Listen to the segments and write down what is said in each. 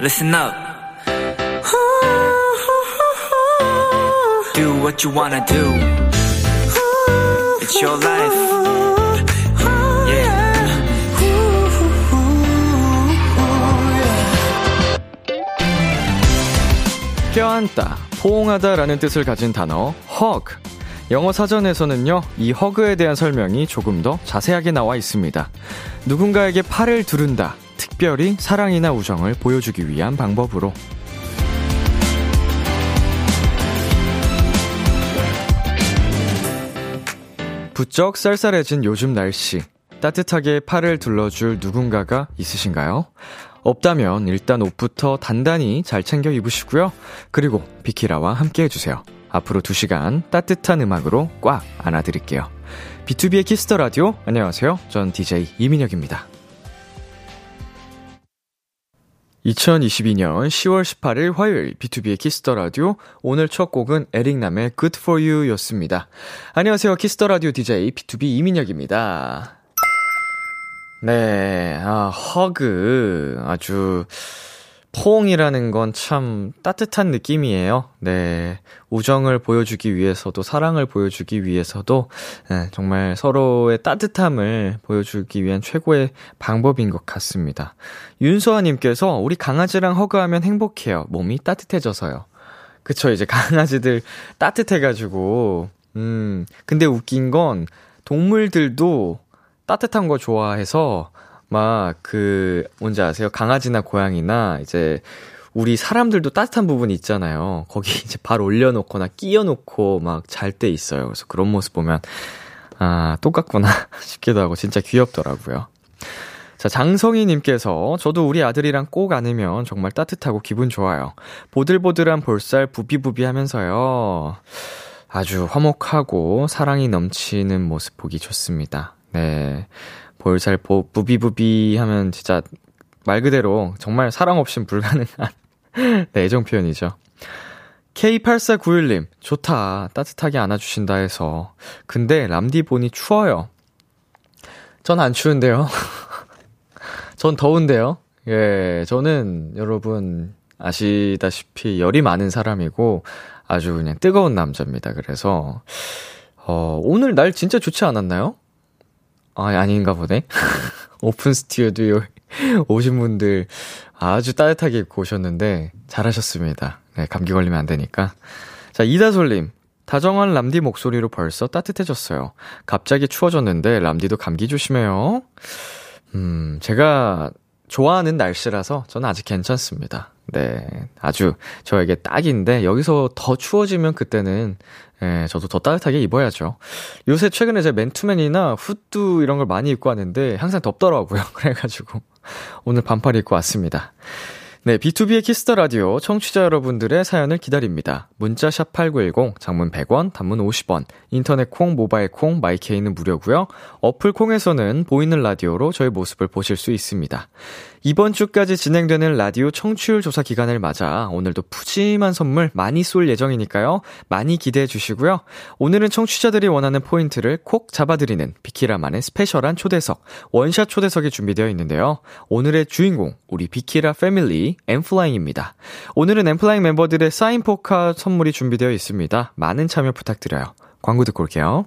listen up. Do what you wanna do. It's your life. Yeah. 껴안다, 포옹하다라는 뜻을 가진 단어 hug. 영어 사전에서는요, 이 허그에 대한 설명이 조금 더 자세하게 나와 있습니다. 누군가에게 팔을 두른다, 특별히 사랑이나 우정을 보여주기 위한 방법으로. 부쩍 쌀쌀해진 요즘 날씨. 따뜻하게 팔을 둘러줄 누군가가 있으신가요? 없다면 일단 옷부터 단단히 잘 챙겨 입으시고요. 그리고 비키라와 함께 해주세요. 앞으로 2시간 따뜻한 음악으로 꽉 안아드릴게요. B2B의 키스터 라디오. 안녕하세요. 전 DJ 이민혁입니다. 2022년 10월 18일 화요일 B2B의 키스터 라디오. 오늘 첫 곡은 에릭남의 Good for You 였습니다. 안녕하세요. 키스터 라디오 DJ B2B 이민혁입니다. 네, 아, hug. 아주, 포옹이라는 건 참 따뜻한 느낌이에요. 네. 우정을 보여주기 위해서도, 사랑을 보여주기 위해서도, 네, 정말 서로의 따뜻함을 보여주기 위한 최고의 방법인 것 같습니다. 윤소아님께서 우리 강아지랑 허그하면 행복해요. 몸이 따뜻해져서요. 그쵸, 이제 강아지들 따뜻해가지고, 음, 근데 웃긴 건 동물들도 따뜻한 거 좋아해서 막 그 뭔지 아세요? 강아지나 고양이나 이제 우리 사람들도 따뜻한 부분이 있잖아요. 거기 이제 발 올려놓거나 끼워놓고 막 잘 때 있어요. 그래서 그런 모습 보면 아 똑같구나 싶기도 하고 진짜 귀엽더라고요. 자, 장성희님께서 저도 우리 아들이랑 꼭 안으면 정말 따뜻하고 기분 좋아요. 보들보들한 볼살 부비부비 하면서요. 아주 화목하고 사랑이 넘치는 모습 보기 좋습니다. 네. 볼살 보, 부비부비 하면 진짜 말 그대로 정말 사랑 없인 불가능한 네, 애정 표현이죠. K8491님, 좋다. 따뜻하게 안아주신다 해서. 근데 람디 보니 추워요. 전 안 추운데요. 전 더운데요. 예, 저는 여러분 아시다시피 열이 많은 사람이고 아주 그냥 뜨거운 남자입니다. 그래서, 어, 오늘 날 진짜 좋지 않았나요? 아, 아닌가 보네. 오픈 스튜디오 오신 분들 아주 따뜻하게 입고 오셨는데 잘하셨습니다. 네, 감기 걸리면 안 되니까. 자, 이다솔님. 다정한 람디 목소리로 벌써 따뜻해졌어요. 갑자기 추워졌는데 람디도 감기 조심해요. 음, 제가 좋아하는 날씨라서 저는 아직 괜찮습니다. 네. 아주 저에게 딱인데 여기서 더 추워지면 그때는 예, 저도 더 따뜻하게 입어야죠. 요새 최근에 제 맨투맨이나 후드 이런 걸 많이 입고 왔는데 항상 덥더라고요. 그래가지고 오늘 반팔 입고 왔습니다. 네, B2B의 키스터 라디오 청취자 여러분들의 사연을 기다립니다. 문자 샵 8910 장문 100원, 단문 50원. 인터넷 콩, 모바일 콩, my K는 무료고요. 어플 콩에서는 보이는 라디오로 저희 모습을 보실 수 있습니다. 이번 주까지 진행되는 라디오 청취율 조사 기간을 맞아 오늘도 푸짐한 선물 많이 쏠 예정이니까요. 많이 기대해 주시고요. 오늘은 청취자들이 원하는 포인트를 콕 잡아드리는 비키라만의 special한 초대석, 원샷 초대석이 준비되어 있는데요. 오늘의 주인공, 우리 비키라 패밀리 N.Flying입니다. 오늘은 N.Flying 멤버들의 사인 포카 선물이 준비되어 있습니다. 많은 참여 부탁드려요. 광고 듣고 올게요.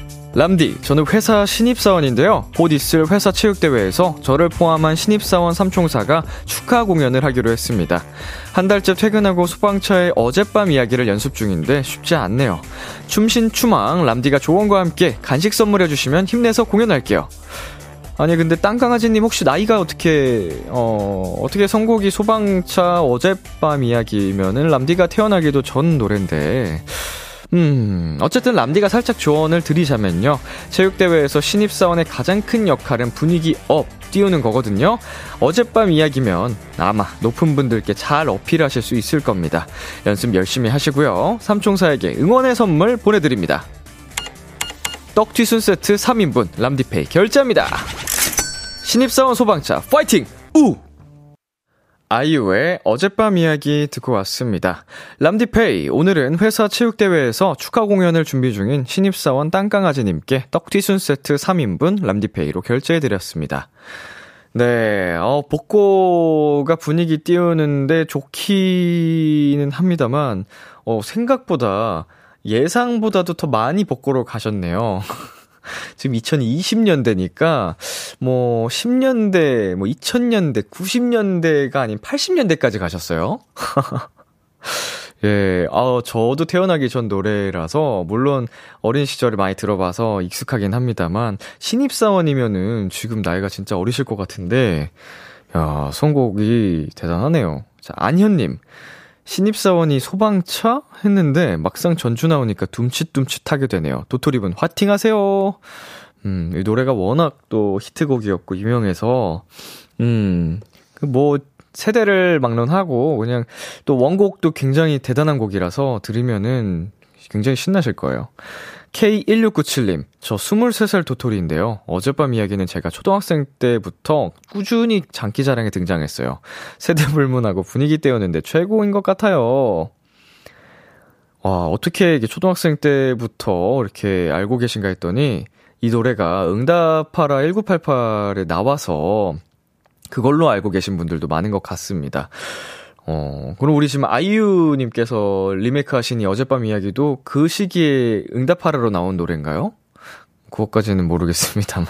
람디, 저는 회사 신입사원인데요. 곧 있을 회사 체육대회에서 저를 포함한 신입사원 삼총사가 축하 공연을 하기로 했습니다. 한 달째 퇴근하고 소방차의 어젯밤 이야기를 연습 중인데 쉽지 않네요. 춤신 춤왕 람디가 조언과 함께 간식 선물해주시면 힘내서 공연할게요. 아니 근데 땅강아지님 혹시 나이가 어떻게 어 어떻게 선곡이 소방차 어젯밤 이야기면은 람디가 태어나기도 전 노랜데 음, 어쨌든 람디가 살짝 조언을 드리자면요. 체육대회에서 신입사원의 가장 큰 역할은 분위기 up, 띄우는 거거든요. 어젯밤 이야기면 아마 높은 분들께 잘 어필하실 수 있을 겁니다. 연습 열심히 하시고요. 삼총사에게 응원의 선물 보내드립니다. 떡튀순 세트 3인분 람디페이 결제합니다. 신입사원 소방차 파이팅! 우! 아이유의 어젯밤 이야기 듣고 왔습니다. 람디페이, 오늘은 회사 체육대회에서 축하 공연을 준비 중인 신입사원 땅강아지님께 떡튀순 세트 3인분 람디페이로 결제해드렸습니다. 네, 어, 복고가 분위기 띄우는데 좋기는 합니다만, 어, 생각보다 예상보다도 더 많이 복고로 가셨네요. 지금 2020년대니까, 뭐, 10년대, 뭐, 2000년대, 90년대가 아닌 80년대까지 가셨어요. 예, 아, 저도 태어나기 전 노래라서, 물론 어린 시절에 많이 들어봐서 익숙하긴 합니다만, 신입사원이면은 지금 나이가 진짜 어리실 것 같은데, 야, 선곡이 대단하네요. 자, 안현님. 신입사원이 소방차? 했는데 막상 전주 나오니까 둠칫둠칫하게 되네요. 도토리분 화팅하세요. 음, 이 노래가 워낙 또 히트곡이었고 유명해서 음, 그뭐 세대를 막론하고 그냥 또 원곡도 굉장히 대단한 곡이라서 들으면은 굉장히 신나실 거예요. K1697님, 저 23살 도토리인데요. 어젯밤 이야기는 제가 초등학생 때부터 꾸준히 장기자랑에 등장했어요. 세대 불문하고 분위기 떼었는데 최고인 것 같아요. 와, 어떻게 이게 초등학생 때부터 이렇게 알고 계신가 했더니 이 노래가 응답하라 1988에 나와서 그걸로 알고 계신 분들도 많은 것 같습니다. 어, 그럼 우리 지금 아이유님께서 리메이크 하신 이 어젯밤 이야기도 그 시기에 응답하라로 나온 노래인가요? 그것까지는 모르겠습니다만.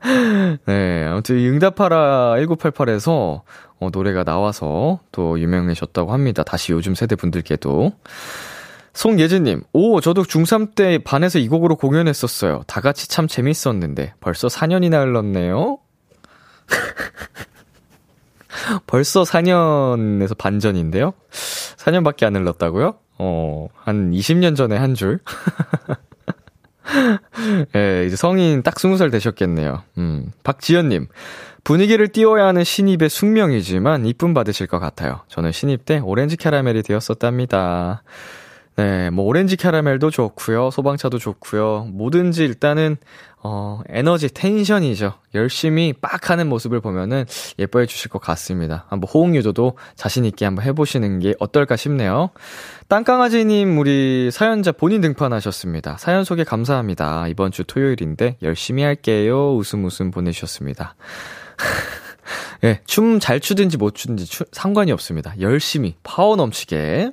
네, 아무튼 응답하라 1988에서 어, 노래가 나와서 또 유명해졌다고 합니다. 다시 요즘 세대 분들께도. 송예진님, 오, 저도 중3 때 반에서 이 곡으로 공연했었어요. 다 같이 참 재밌었는데, 벌써 4년이나 흘렀네요? 벌써 4년에서 반전인데요? 4년밖에 안 흘렀다고요? 어, 한 20년 전에 한 줄? 예, 네, 이제 성인 딱 20살 되셨겠네요. 음, 박지연님. 분위기를 띄워야 하는 신입의 숙명이지만 이쁨 받으실 것 같아요. 저는 신입 때 오렌지 캐러멜이 되었었답니다. 네, 뭐 오렌지 캐러멜도 좋고요. 소방차도 좋고요. 뭐든지 일단은 어, 에너지, 텐션이죠. 열심히 빡 하는 모습을 보면은 예뻐해 주실 것 같습니다. 한번 호응 유도도 자신 있게 한번 해 보시는 게 어떨까 싶네요. 땅강아지 님, 우리 사연자 본인 등판하셨습니다. 사연 소개 감사합니다. 이번 주 토요일인데 열심히 할게요. 웃음 웃음 보내 주셨습니다. 예, 춤 잘 추든지 못 추든지 추, 상관이 없습니다. 열심히, 파워 넘치게.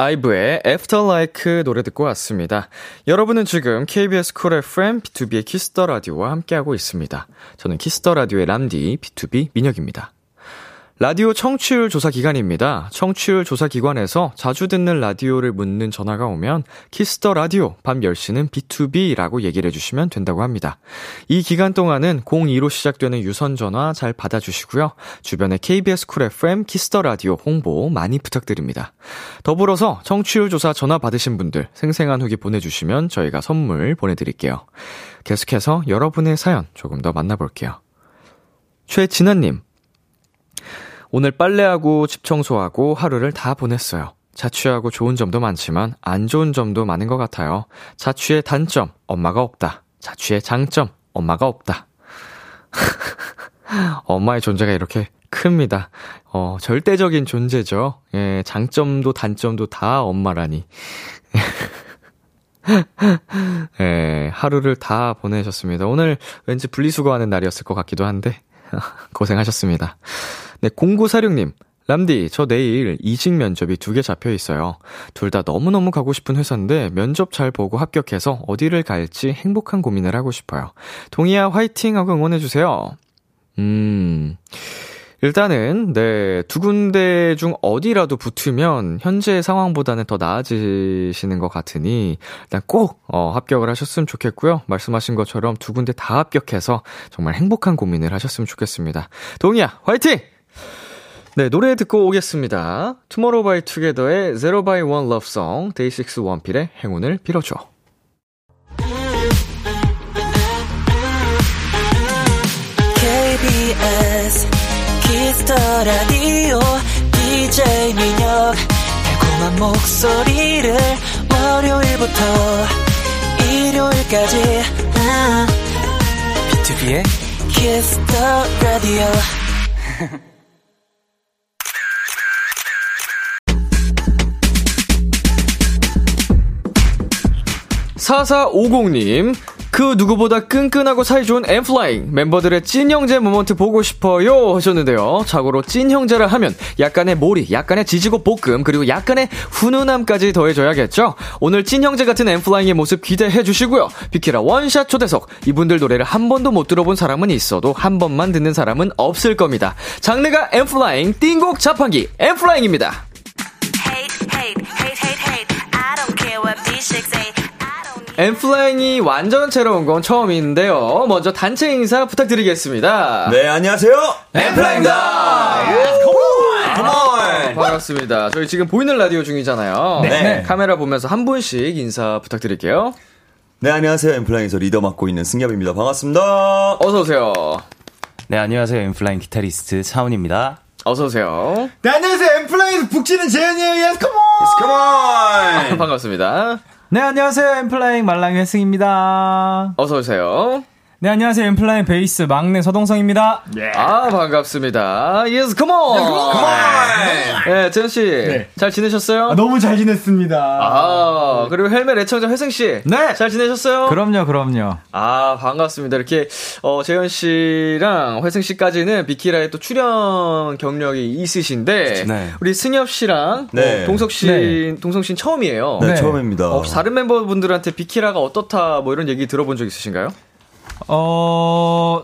아이브의 After Like 노래 듣고 왔습니다. 여러분은 지금 KBS 쿨 FM B2B의 키스터 라디오와 함께하고 있습니다. 저는 Kiss the Radio의 람디 BTOB 민혁입니다. 라디오 청취율 조사 기간입니다. 청취율 조사 기관에서 자주 듣는 라디오를 묻는 전화가 오면 Kiss the Radio 밤 10시는 BTOB라고 얘기를 해주시면 된다고 합니다. 이 기간 동안은 02로 시작되는 유선 전화 잘 받아주시고요. 주변에 KBS Cool FM Kiss the Radio 홍보 많이 부탁드립니다. 더불어서 청취율 조사 전화 받으신 분들 생생한 후기 보내주시면 저희가 선물 보내드릴게요. 계속해서 여러분의 사연 조금 더 만나볼게요. 최진아님, 오늘 빨래하고 집 청소하고 하루를 다 보냈어요. 자취하고 좋은 점도 많지만 안 좋은 점도 많은 것 같아요. 자취의 단점, 엄마가 없다. 자취의 장점, 엄마가 없다. 엄마의 존재가 이렇게 큽니다. 어, 절대적인 존재죠. 예, 장점도 단점도 다 엄마라니. 예, 하루를 다 보내셨습니다. 오늘 왠지 분리수거하는 날이었을 것 같기도 한데, 고생하셨습니다. 네, 0946님. 람디, 저 내일 이직 면접이 두 개 잡혀 있어요. 둘 다 너무너무 가고 싶은 회사인데 면접 잘 보고 합격해서 어디를 갈지 행복한 고민을 하고 싶어요. 동희야 화이팅 하고 응원해주세요. 음, 일단은, 네, 두 군데 중 어디라도 붙으면 현재 상황보다는 더 나아지시는 것 같으니, 일단 꼭, 어, 합격을 하셨으면 좋겠고요. 말씀하신 것처럼 두 군데 다 합격해서 정말 행복한 고민을 하셨으면 좋겠습니다. 동희야, 화이팅! 네, 노래 듣고 오겠습니다. 투모로우바이투게더의 Zero by One Love Song, 데이식스 원필의 행운을 빌어줘. KBS Kiss the Radio DJ 민혁 달콤한 목소리를 월요일부터 일요일까지 BTOB의 키스 더 라디오 4450님, 그 누구보다 끈끈하고 사이좋은 N.Flying 멤버들의 찐 형제 moment 보고 싶어요 하셨는데요. 자고로 찐 형제라 하면 약간의 몰이, 약간의 지지고 볶음, 그리고 약간의 훈훈함까지 더해줘야겠죠. 오늘 찐 형제 같은 N.Flying의 모습 기대해 주시고요. 비키라 원샷 초대석 이분들 노래를 한 번도 못 들어본 사람은 있어도 한 번만 듣는 사람은 없을 겁니다. 장르가 N.Flying 띵곡 자판기 N.Flying입니다. Hate, hate, hate, hate, hate. I don't care what B6 say. N.Flying이 완전체로 온 건 처음인데요. 먼저 단체 인사 부탁드리겠습니다. 네, 안녕하세요. N.Flying입니다. Come on! 반갑습니다. 저희 지금 보이는 라디오 중이잖아요. 네. 카메라 보면서 한 분씩 인사 부탁드릴게요. 네, 안녕하세요. N.Flying에서 리더 맡고 있는 승엽입니다. 반갑습니다. 어서 오세요. 네, 안녕하세요. N.Flying 기타리스트 차훈입니다. 어서 오세요. 네, 안녕하세요. N.Flying에서 북치는 재현이에요. Yes, come on! Come on! 반갑습니다. 네, 안녕하세요. N.Flying 말랑이 회승입니다. 어서 오세요. 네, 안녕하세요. N.Flying 베이스 막내 서동성입니다. 아, 반갑습니다. Yes, come on! 네, 재현 씨. 잘 지내셨어요? 아, 너무 잘 지냈습니다. 아, 그리고 헬멧 애청자 회승 씨. 네. 잘 지내셨어요? 그럼요, 그럼요. 아, 반갑습니다. 이렇게, 어, 재현 씨랑 회승 씨까지는 비키라에 또 출연 경력이 있으신데, 네. 우리 승엽 씨랑, 네. 어, 동석 씨, 네. 동석 씨는 처음이에요. 네, 네. 처음입니다. 어, 혹시 다른 멤버분들한테 비키라가 어떻다, 뭐 이런 얘기 들어본 적 있으신가요? 어,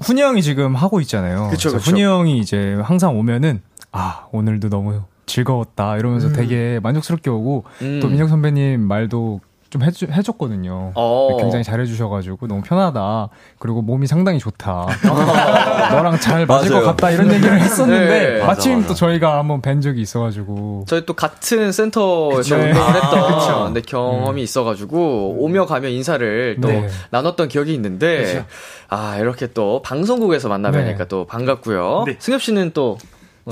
훈이 형이 지금 하고 있잖아요. 그쵸, 그쵸. 훈이 형이 이제 항상 오면은, 아, 오늘도 너무 즐거웠다. 이러면서 되게 만족스럽게 오고, 음. 또 민혁 선배님 말도 좀 해주, 해줬거든요. 어. 굉장히 잘해주셔가지고 너무 편하다. 그리고 몸이 상당히 좋다. 너랑 잘 맞을 맞아요. 것 같다. 이런 얘기를 했었는데 네. 마침 맞아, 또 저희가 한번 뵌 적이 있어가지고 저희 또 같은 센터에서. 운동을 네. 했던 아, 근데 경험이 있어가지고 오며 가며 인사를 또 네. 나눴던 기억이 있는데 아 이렇게 또 방송국에서 만나뵈니까 네. 또 반갑고요. 승엽 씨는 또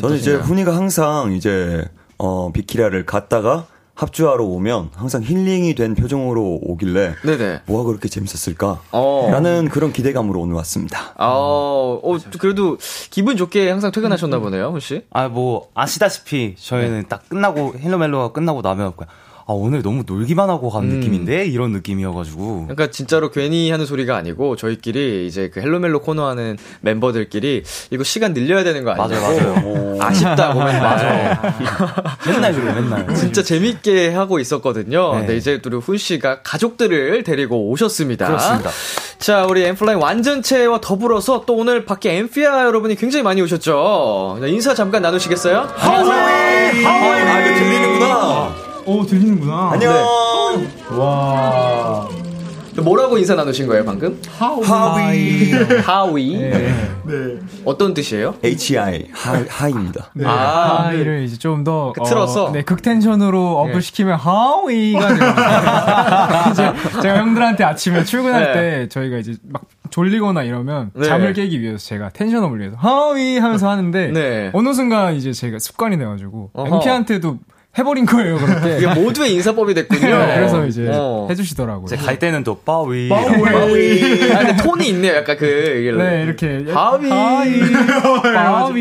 저는 이제 어떠신가요? 훈이가 항상 이제, 어, 비키라를 갔다가 합주하러 오면 항상 힐링이 된 표정으로 오길래, 네네. 뭐가 그렇게 재밌었을까? 어. 라는 그런 기대감으로 오늘 왔습니다. 아, 어, 그래도 기분 좋게 항상 퇴근하셨나 보네요, 훈 씨. 아, 뭐, 아시다시피 저희는 딱 끝나고, 헬로멜로가 끝나고 나면 그냥, 아, 오늘 너무 놀기만 하고 간 음. 느낌인데? 이런 느낌이어가지고. 그러니까 진짜로 괜히 하는 소리가 아니고 저희끼리 이제 그 헬로멜로 코너 하는 멤버들끼리 이거 시간 늘려야 되는 거 아니냐고 맞아요, 맞아요. 아쉽다고 맨날. 맞아요. 맨날 그래요, 맨날. 진짜 재밌게 하고 있었거든요. 네. 근데 이제 또 훈 씨가 가족들을 데리고 오셨습니다. 그렇습니다. 자, 우리 엠플라잉 완전체와 더불어서 또 오늘 밖에 엠피아 여러분이 굉장히 많이 오셨죠. 자, 인사 잠깐 나누시겠어요? 아, 이거 들리는구나. 오 들리는구나. 안녕. 와 뭐라고 인사 나누신 거예요, 방금? 하위. 하위. 네. 어떤 뜻이에요? H.I. 하, 하입니다. 네. 아, 하이를 이제 좀더그 틀어서? 네 극텐션으로 업을 네. 시키면 하위가. 이제 제가 형들한테 아침에 출근할 네. 때 저희가 이제 막 졸리거나 이러면 네. 잠을 깨기 위해서 제가 텐션업을 위해서 하위 하면서 하는데 네. 어느 순간 이제 제가 습관이 돼가지고 어허. MP한테도 해버린 거예요, 그렇게. 이게 모두의 인사법이 됐군요. 네, 그래서 이제 어. 해주시더라고요. 이제 갈 때는 또 빠위. 아, 근데 톤이 있네요. 약간 그 네, 이렇게. 바위. 바위.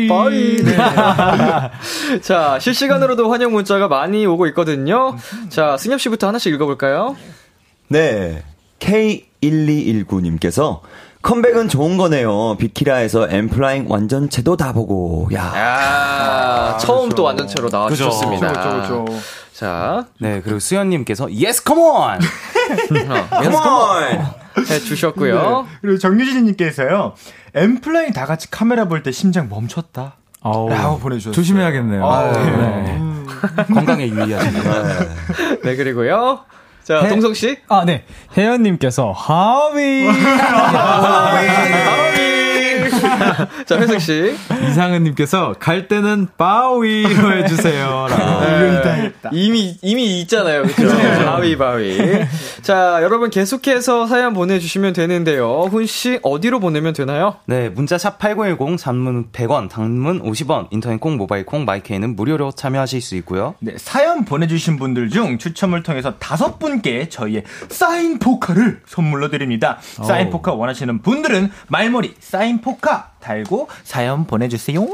바위. 네. 자, 실시간으로도 환영 문자가 많이 오고 있거든요. 자, 승엽 씨부터 하나씩 읽어볼까요? 네. K1219님께서 컴백은 좋은 거네요. 비키라에서 엠플라잉 완전체도 다 보고. 야. 야, 처음 또 완전체로 나와주셨습니다. 그죠, 그죠, 그죠. 자, 네, 그리고 수현님께서 yes, come on. Come on! 해주셨고요. 그리고 정유진님께서요. 엠플라잉 다 같이 카메라 볼 때 심장 멈췄다. 아우, 라고 보내주셨어요. 조심해야겠네요. 아, 네. 건강에 유의하시고요. 네, 그리고요. 자, 해- 동성 씨. 아, 네. 혜연 님께서 하위. 자, 회석 씨. 이상은 님께서 갈 때는 바위로 해 주세요. 네. 이미 이미 있잖아요, 그렇죠? 바위 바위. 자, 여러분 계속해서 사연 보내 주시면 되는데요. 훈 씨 어디로 보내면 되나요? 네, 문자 샵 #8910 단문 100원, 단문 50원, 인터넷 콩, 모바일 콩, 마이케이는 무료로 참여하실 수 있고요. 네, 사연 보내 주신 분들 중 추첨을 통해서 다섯 분께 저희의 사인 포카를 선물로 드립니다. 사인 포카 원하시는 분들은 말머리 사인 포카 달고 사연 보내주세요.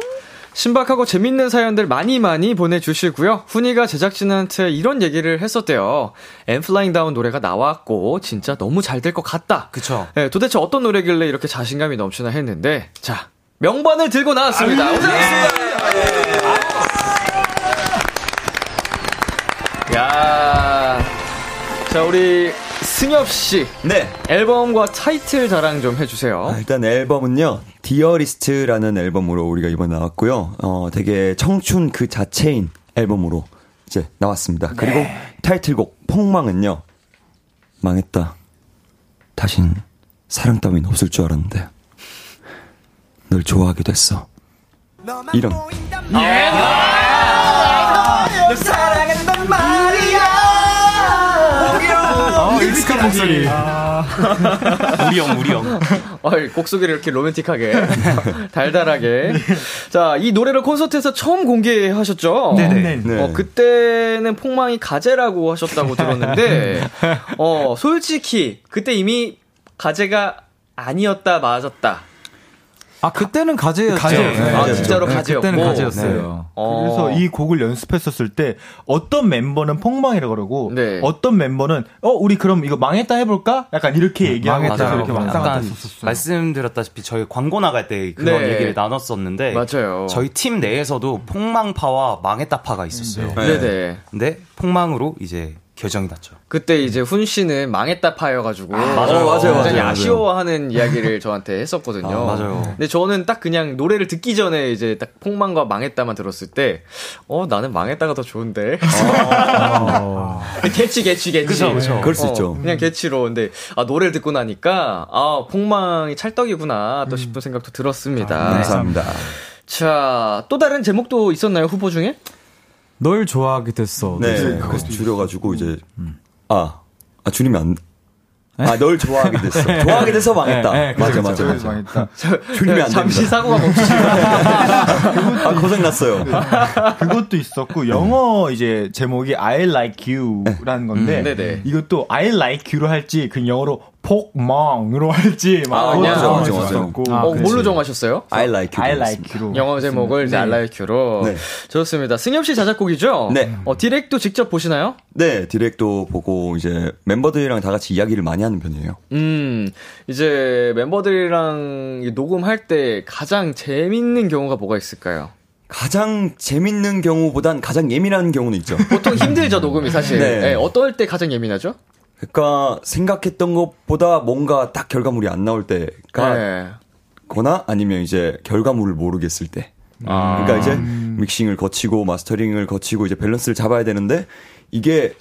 신박하고 재밌는 사연들 많이 많이 보내주시고요. 훈이가 제작진한테 이런 얘기를 했었대요. N.Flying 다운 노래가 나왔고 진짜 너무 잘 될 것 같다. 그쵸. 네, 도대체 어떤 노래길래 이렇게 자신감이 넘치나 했는데 자 명반을 들고 나왔습니다. 고생하셨습니다. 예. 야, 자 우리 승엽 씨 네. 앨범과 타이틀 자랑 좀 해주세요. 아, 일단 앨범은요, Dearest라는 앨범으로 우리가 이번에 나왔고요. 어, 되게 청춘 그 자체인 앨범으로 이제 나왔습니다. 그리고 타이틀곡 폭망은요, 망했다. 다신 사랑 따윈 없을 줄 알았는데, 널 좋아하게 됐어. 이런. 아, 익 목소리. 우리 형, 우리 형. 어이, 곡 소개를 이렇게 로맨틱하게, 달달하게. 자, 이 노래를 콘서트에서 처음 공개하셨죠? 네네. 네. 어, 그때는 폭망이 가제라고 하셨다고 들었는데, 어, 솔직히, 그때 이미 가제가 아니었다, 맞았다. 아, 그때는 가제였죠. 가제였어요. 네, 아, 네, 진짜로 네, 가제였고. 그때는 가제였어요. 어. 그래서 이 곡을 연습했었을 때 어떤 멤버는 폭망이라 그러고 네. 어떤 멤버는 어 우리 그럼 이거 망했다 해볼까? 약간 이렇게 얘기하고 망했다. 이렇게 약간 했었어요. 말씀드렸다시피 저희 광고 나갈 때 그런 네. 얘기를 나눴었는데 맞아요. 저희 팀 내에서도 폭망파와 망했다파가 있었어요. 네네. 근데 폭망으로 이제 결정이 났죠. 그때 이제 훈 씨는 망했다 파여가지고. 맞아요. 어, 맞아요, 굉장히 맞아요. 아쉬워하는 이야기를 저한테 했었거든요. 아, 맞아요. 근데 저는 딱 그냥 노래를 듣기 전에 이제 딱 폭망과 망했다만 들었을 때, 어, 나는 망했다가 더 좋은데. 개치, 개치, 개치. 그쵸, 그쵸. 그럴 수 있죠. 그냥 개치로. 근데, 아, 노래를 듣고 나니까, 아, 폭망이 찰떡이구나, 또 싶은 생각도 들었습니다. 감사합니다. 자, 또 다른 제목도 있었나요, 후보 중에? 널 좋아하게 됐어. 네. 그래서 줄여가지고 이제, 아, 아, 줄이면 안, 아, 널 좋아하게 됐어. 좋아하게 돼서 망했다. 네, 네, 맞아, 맞아, 맞아. 망했다. 줄이면 안 잠시. 사고가 멈추시고. 아, 고생 났어요. 그것도 있었고 영어 이제 제목이 I like you라는 건데 음, 네네. 이것도 I like you로 할지 그 영어로 폭망으로 할지 막 아, 그냥. 있었고 아, 어. 뭘로 정하셨어요? I like you. I like you로 영어 제목을 네. 알라이큐로 네. 좋습니다. 승엽 씨 자작곡이죠? 네. 어, 디렉도 직접 보시나요? 네, 디렉도 보고 이제 멤버들이랑 다 같이 이야기를 많이 하는 편이에요. 음, 이제 멤버들이랑 이 녹음할 때 가장 재밌는 경우가 뭐가 있을까요? 가장 재밌는 경우보단 가장 예민한 경우는 있죠. 보통 힘들죠, 녹음이 사실. 네. 네, 어떨 때 가장 예민하죠? 그러니까 생각했던 것보다 뭔가 딱 결과물이 안 나올 때가 네. 거나 아니면 이제 결과물을 모르겠을 때. 아. 그러니까 이제 믹싱을 거치고 마스터링을 거치고 이제 밸런스를 잡아야 되는데 이게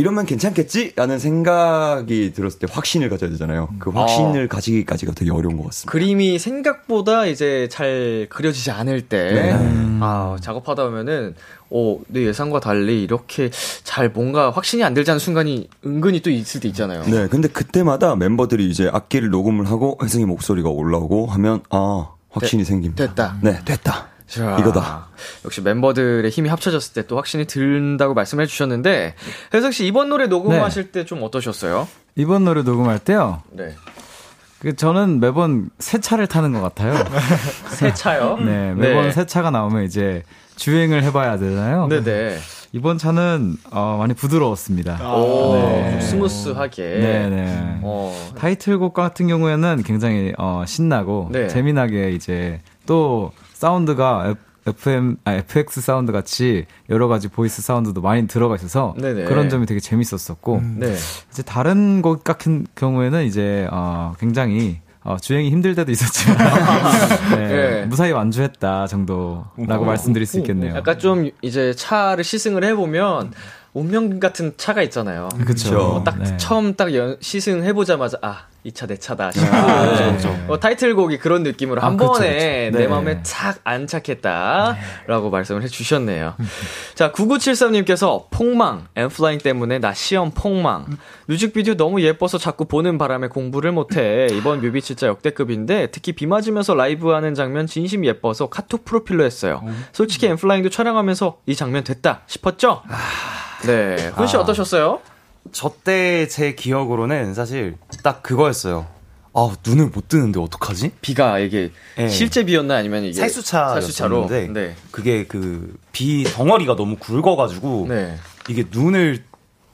이러면 괜찮겠지? 라는 생각이 들었을 때 확신을 가져야 되잖아요. 그 확신을 가지기까지가 되게 어려운 것 같습니다. 그림이 생각보다 이제 잘 그려지지 않을 때, 네. 아, 작업하다 보면은, 어, 내 예상과 달리 이렇게 잘 뭔가 확신이 안 들지 않은 순간이 은근히 또 있을 때 있잖아요. 네, 근데 그때마다 멤버들이 이제 악기를 녹음을 하고 혜승이 목소리가 올라오고 하면 아 확신이 생깁니다. 됐다. 네, 됐다. 자, 이거다. 역시 멤버들의 힘이 합쳐졌을 때 또 확신이 든다고 말씀해 주셨는데 혜석 씨 이번 노래 녹음하실 때좀 어떠셨어요? 이번 노래 녹음할 때요. 네. 그 저는 매번 새 차를 타는 것 같아요. 새 차요? 네, 매번 네. 새 차가 나오면 이제 주행을 해봐야 되잖아요. 네네. 이번 차는 어, 많이 부드러웠습니다. 오, 네. 좀 smooth하게. 네네. 어, 타이틀곡 같은 경우에는 굉장히 어, 신나고 네. 재미나게 이제 또 사운드가 FM, 아, FX 사운드 같이 여러 가지 voice 사운드도 많이 들어가 있어서 네네. 그런 점이 되게 재밌었었고 네. 이제 다른 곡 같은 경우에는 이제 어, 굉장히 어, 주행이 힘들 때도 있었지만 네, 네. 무사히 완주했다 정도라고 말씀드릴 수 있겠네요. 약간 좀 이제 차를 시승을 해보면 운명 같은 차가 있잖아요. 그쵸. 어, 딱 네. 처음 딱 연- 시승해보자마자 아, 이차내 차다 싶고 아, 어, 타이틀곡이 그런 느낌으로 아, 한 그쵸, 번에 그쵸. 내 네. 마음에 착 안착했다라고 말씀을 해주셨네요. 자, 9973님께서 폭망, 엠플라잉 때문에 나 시험 폭망. 뮤직비디오 너무 예뻐서 자꾸 보는 바람에 공부를 못해. 이번 뮤비 진짜 역대급인데 특히 비 맞으면서 라이브하는 장면 진심 예뻐서 카톡 프로필로 했어요. 솔직히 엠플라잉도 촬영하면서 이 장면 됐다 싶었죠? 네. 훈씨 아. 어떠셨어요? 저 때 제 기억으로는 사실 딱 그거였어요. 아 눈을 못 뜨는데 어떡하지? 비가 이게 네. 실제 비였나 아니면 이게 살수차였는데 살수차로? 네. 그게 그 비 덩어리가 너무 굵어가지고 네. 이게 눈을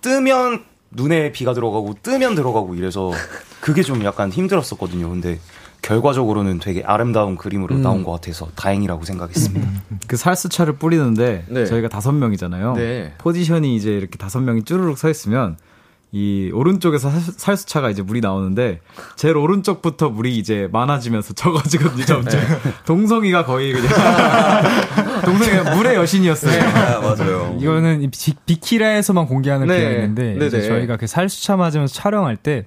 뜨면 눈에 비가 들어가고 뜨면 들어가고 이래서 그게 좀 약간 힘들었었거든요. 근데 결과적으로는 되게 아름다운 그림으로 음. 나온 것 같아서 다행이라고 생각했습니다. 그 살수차를 뿌리는데 네. 저희가 다섯 명이잖아요. 네. 포지션이 이제 이렇게 다섯 명이 쭈르륵 서 있으면 이 오른쪽에서 살수- 살수차가 이제 물이 나오는데 제일 오른쪽부터 물이 이제 많아지면서 적어지거든요. 점점 네. 동성이가 거의 그냥 동성이가 물의 여신이었어요. 아, 맞아요. 이거는 이 비, 비키라에서만 공개하는 네. 이제 저희가 그 살수차 맞으면서 촬영할 때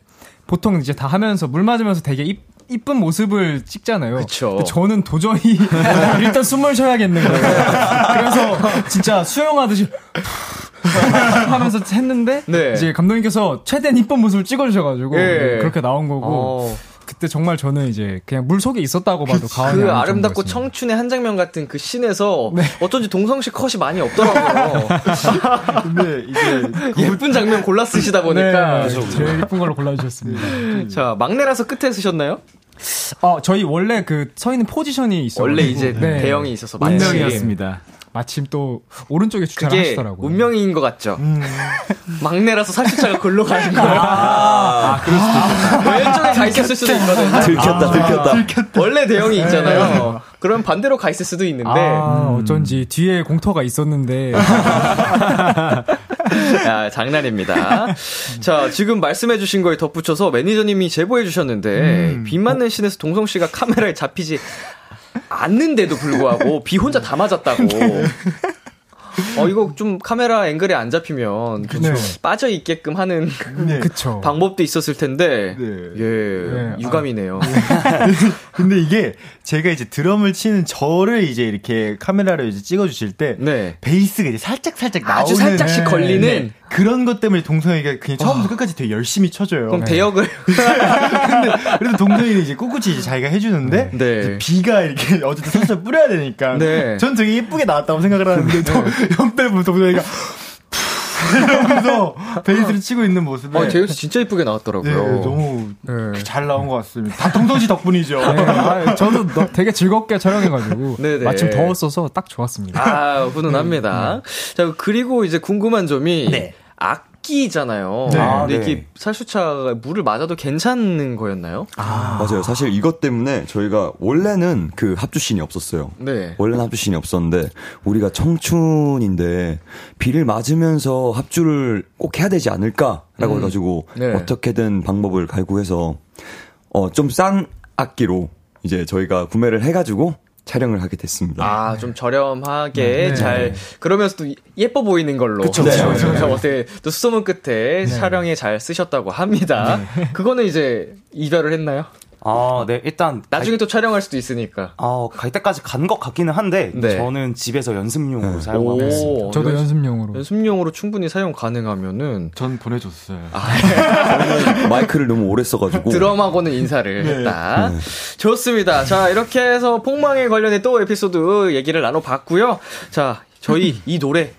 보통 이제 다 하면서 물 맞으면서 되게 이, 이쁜 모습을 찍잖아요. 그쵸. 저는 도저히 일단 숨을 쉬어야겠는 거예요. 그래서 진짜 수영하듯이 하면서 했는데 네. 이제 감독님께서 최대한 이쁜 모습을 찍어주셔가지고 예. 그렇게 나온 거고 어. 그때 정말 저는 이제 그냥 물 속에 있었다고 봐도 과언이 그 아름답고 정도였습니다. 청춘의 한 장면 같은 그 씬에서 네. 어쩐지 동성 씨 컷이 많이 없더라고요. 근데 이제 예쁜 장면 골라 쓰시다 보니까. 네, 제일 이쁜 걸로 골라 주셨습니다. 자, 막내라서 끝에 쓰셨나요? 어, 저희 원래 그 서 있는 포지션이 있어요. 원래 이제 네. 대형이 있어서. 운명이었습니다. 마침 또 오른쪽에 주차를 그게 하시더라고요. 운명인 것 같죠? 막내라서 살수차가 골로 가는 거야. 아, 왼쪽에 가 있었을 수도 있거든요. 들켰다, 들켰다. 원래 대형이 있잖아요. 그럼 반대로 가 있을 수도 있는데. 아, 어쩐지 뒤에 공터가 있었는데 아, 장난입니다. 자, 지금 말씀해주신 거에 덧붙여서 매니저님이 제보해주셨는데, 비 맞는 씬에서 동성 씨가 카메라에 잡히지 않는데도 불구하고, 비 혼자 다 맞았다고. 어, 이거 좀 카메라 앵글에 안 잡히면, 좀 네. 빠져 있게끔 하는 네. 방법도 있었을 텐데, 네. 예, 네. 유감이네요. 근데 이게 제가 이제 드럼을 치는 저를 이제 이렇게 카메라로 이제 찍어주실 때 네. 베이스가 이제 살짝 살짝 나오는 아주 살짝씩 네. 걸리는? 네. 그런 것 때문에 동성이가 그냥 처음부터 끝까지 되게 열심히 쳐줘요. 그럼 대역을, 근데 그래서 동성이는 이제 꿋꿋이 이제 자기가 해주는데 네. 이제 비가 이렇게 어쨌든 살짝 뿌려야 되니까 네. 전 되게 예쁘게 나왔다고 생각을 하는데 또 옆에 보면 동성이가 이러면서 베이스를 치고 있는 모습에 어, 제이스 진짜 이쁘게 네, 나왔더라고요. 너무 네. 잘 나온 것 같습니다. 다 동성 씨 덕분이죠. 네, 아, 저도 너- 되게 즐겁게 촬영해가지고 네네. 마침 더웠어서 딱 좋았습니다. 아, 훈훈합니다. 자, 그리고 이제 궁금한 점이 네. 악기잖아요. 네. 아, 근데 네. 이게 살수차가 물을 맞아도 괜찮은 거였나요? 맞아요. 사실 이것 때문에 저희가 원래는 그 합주씬이 없었어요. 네. 원래는 합주씬이 없었는데 우리가 청춘인데 비를 맞으면서 합주를 꼭 해야 되지 않을까라고 해가지고 네. 어떻게든 방법을 갈구해서 어 좀 싼 악기로 이제 저희가 구매를 해가지고 촬영을 하게 됐습니다. 아, 좀 저렴하게 네. 잘 그러면서도 예뻐 보이는 걸로. 그쵸, 네. 그쵸. 어때 또 수소문 끝에 촬영에 잘 쓰셨다고 합니다. 그거는 이제 이별을 했나요? 아, 네, 일단. 나중에 또 촬영할 수도 있으니까. 아, 갈 때까지 간 것 같기는 한데, 네. 저는 집에서 연습용으로 오, 사용하고 있습니다. 연- 저도 연습용으로. 연습용으로 충분히 사용 가능하면은 전 보내줬어요. 마이크를 너무 오래 써가지고. 드럼하고는 인사를 했다. 좋습니다. 자, 이렇게 해서 폭망에 관련해 또 에피소드 얘기를 나눠봤고요. 자, 저희 이 노래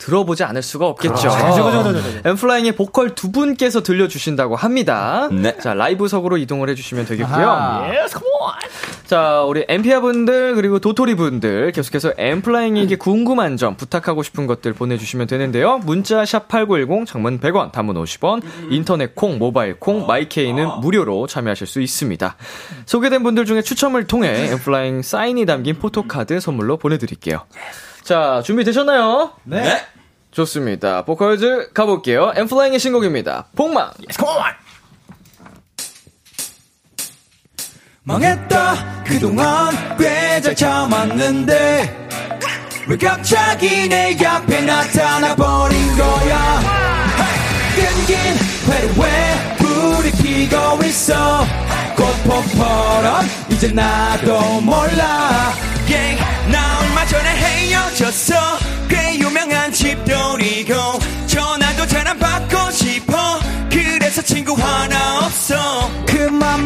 들어보지 않을 수가 없겠죠. 그죠, 그죠, 그죠, 그죠. 엠플라잉의 보컬 두 분께서 들려주신다고 합니다. 네. 자, 라이브석으로 이동을 해주시면 되겠고요. 아하. 자, 우리 엠피아 분들 그리고 도토리 분들 계속해서 엠플라잉에게 궁금한 점 부탁하고 싶은 것들 보내주시면 되는데요. 문자 샵 #8910 장문 100원, 단문 50원, 인터넷 콩, 모바일 콩, My K는 무료로 참여하실 수 있습니다. 소개된 분들 중에 추첨을 통해 N.Flying 사인이 담긴 포토카드 선물로 보내드릴게요. 자, 준비되셨나요? 네. 좋습니다. 보컬즈 가볼게요. N.Flying의 신곡입니다. 폭망. 망했다 그동안 꽤잘 참았는데 왜 갑자기 내 앞에 나타나 버린 거야 끈긴 왜 불이 피고 있어 꽃폭포럼 이제 나도 몰라 yeah,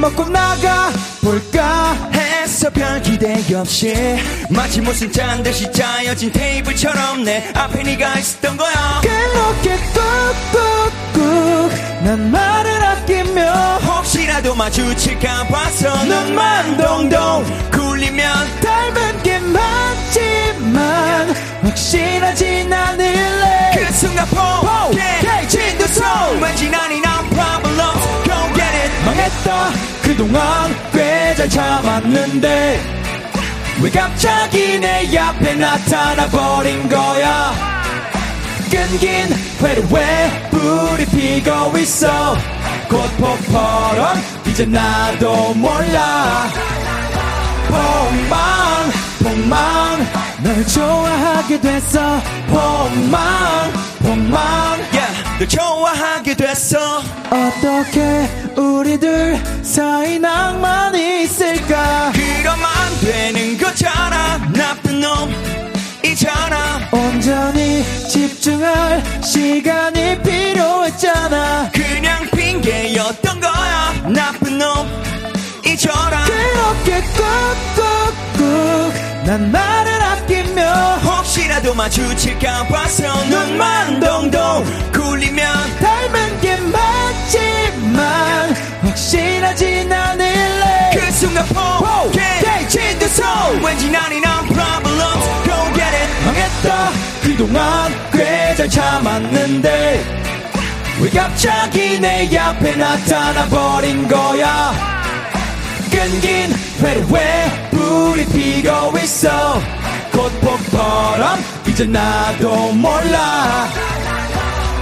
먹고 나가 볼까 했어 별 기대 없이 마치 무슨 짠 듯이 짜여진 테이블처럼 내 앞에 네가 있었던 거야. 그렇게 꾹꾹꾹 난 말을 아끼며 혹시라도 마주칠까 봐서 눈만 동동 굴리면 닮은 게 많지만 확실하진 않을래. 그 순간 포기해 진도성 왠지 난이 난 problem 망했다. 그동안 꽤 잘 참았는데 왜 갑자기 내 앞에 나타나 버린 거야? 끈긴 회를 왜 불이 피고 있어? 꽃폭포럼 이제 나도 몰라. 폭망 폭망 널 좋아하게 됐어. 폭망 폭망. Yeah, 널 좋아하게 됐어. 어떻게 우리들 사이 낭만이 있을까? 그러면 안 되는 거잖아. 나쁜 놈이잖아. 온전히 집중할 시간이 필요했잖아. 그냥 핑계였던 거야. 나쁜 놈이잖아. 그렇게 꾹꾹꾹 난 나를 아끼며 혹시라도 마주칠까 봐 서 눈만 동동 굴리면 닮은 게 맞지만 확실하진 않을래? 그 순간 포기해. 진듯소 왠지 난이 난 problem. Go get it. 망했다. 그동안 꽤 잘 참았는데 왜 갑자기 내 앞에 나타나 버린 거야 회를 왜 불이 피고 있어. 꽃폭포럼 이제 나도 몰라.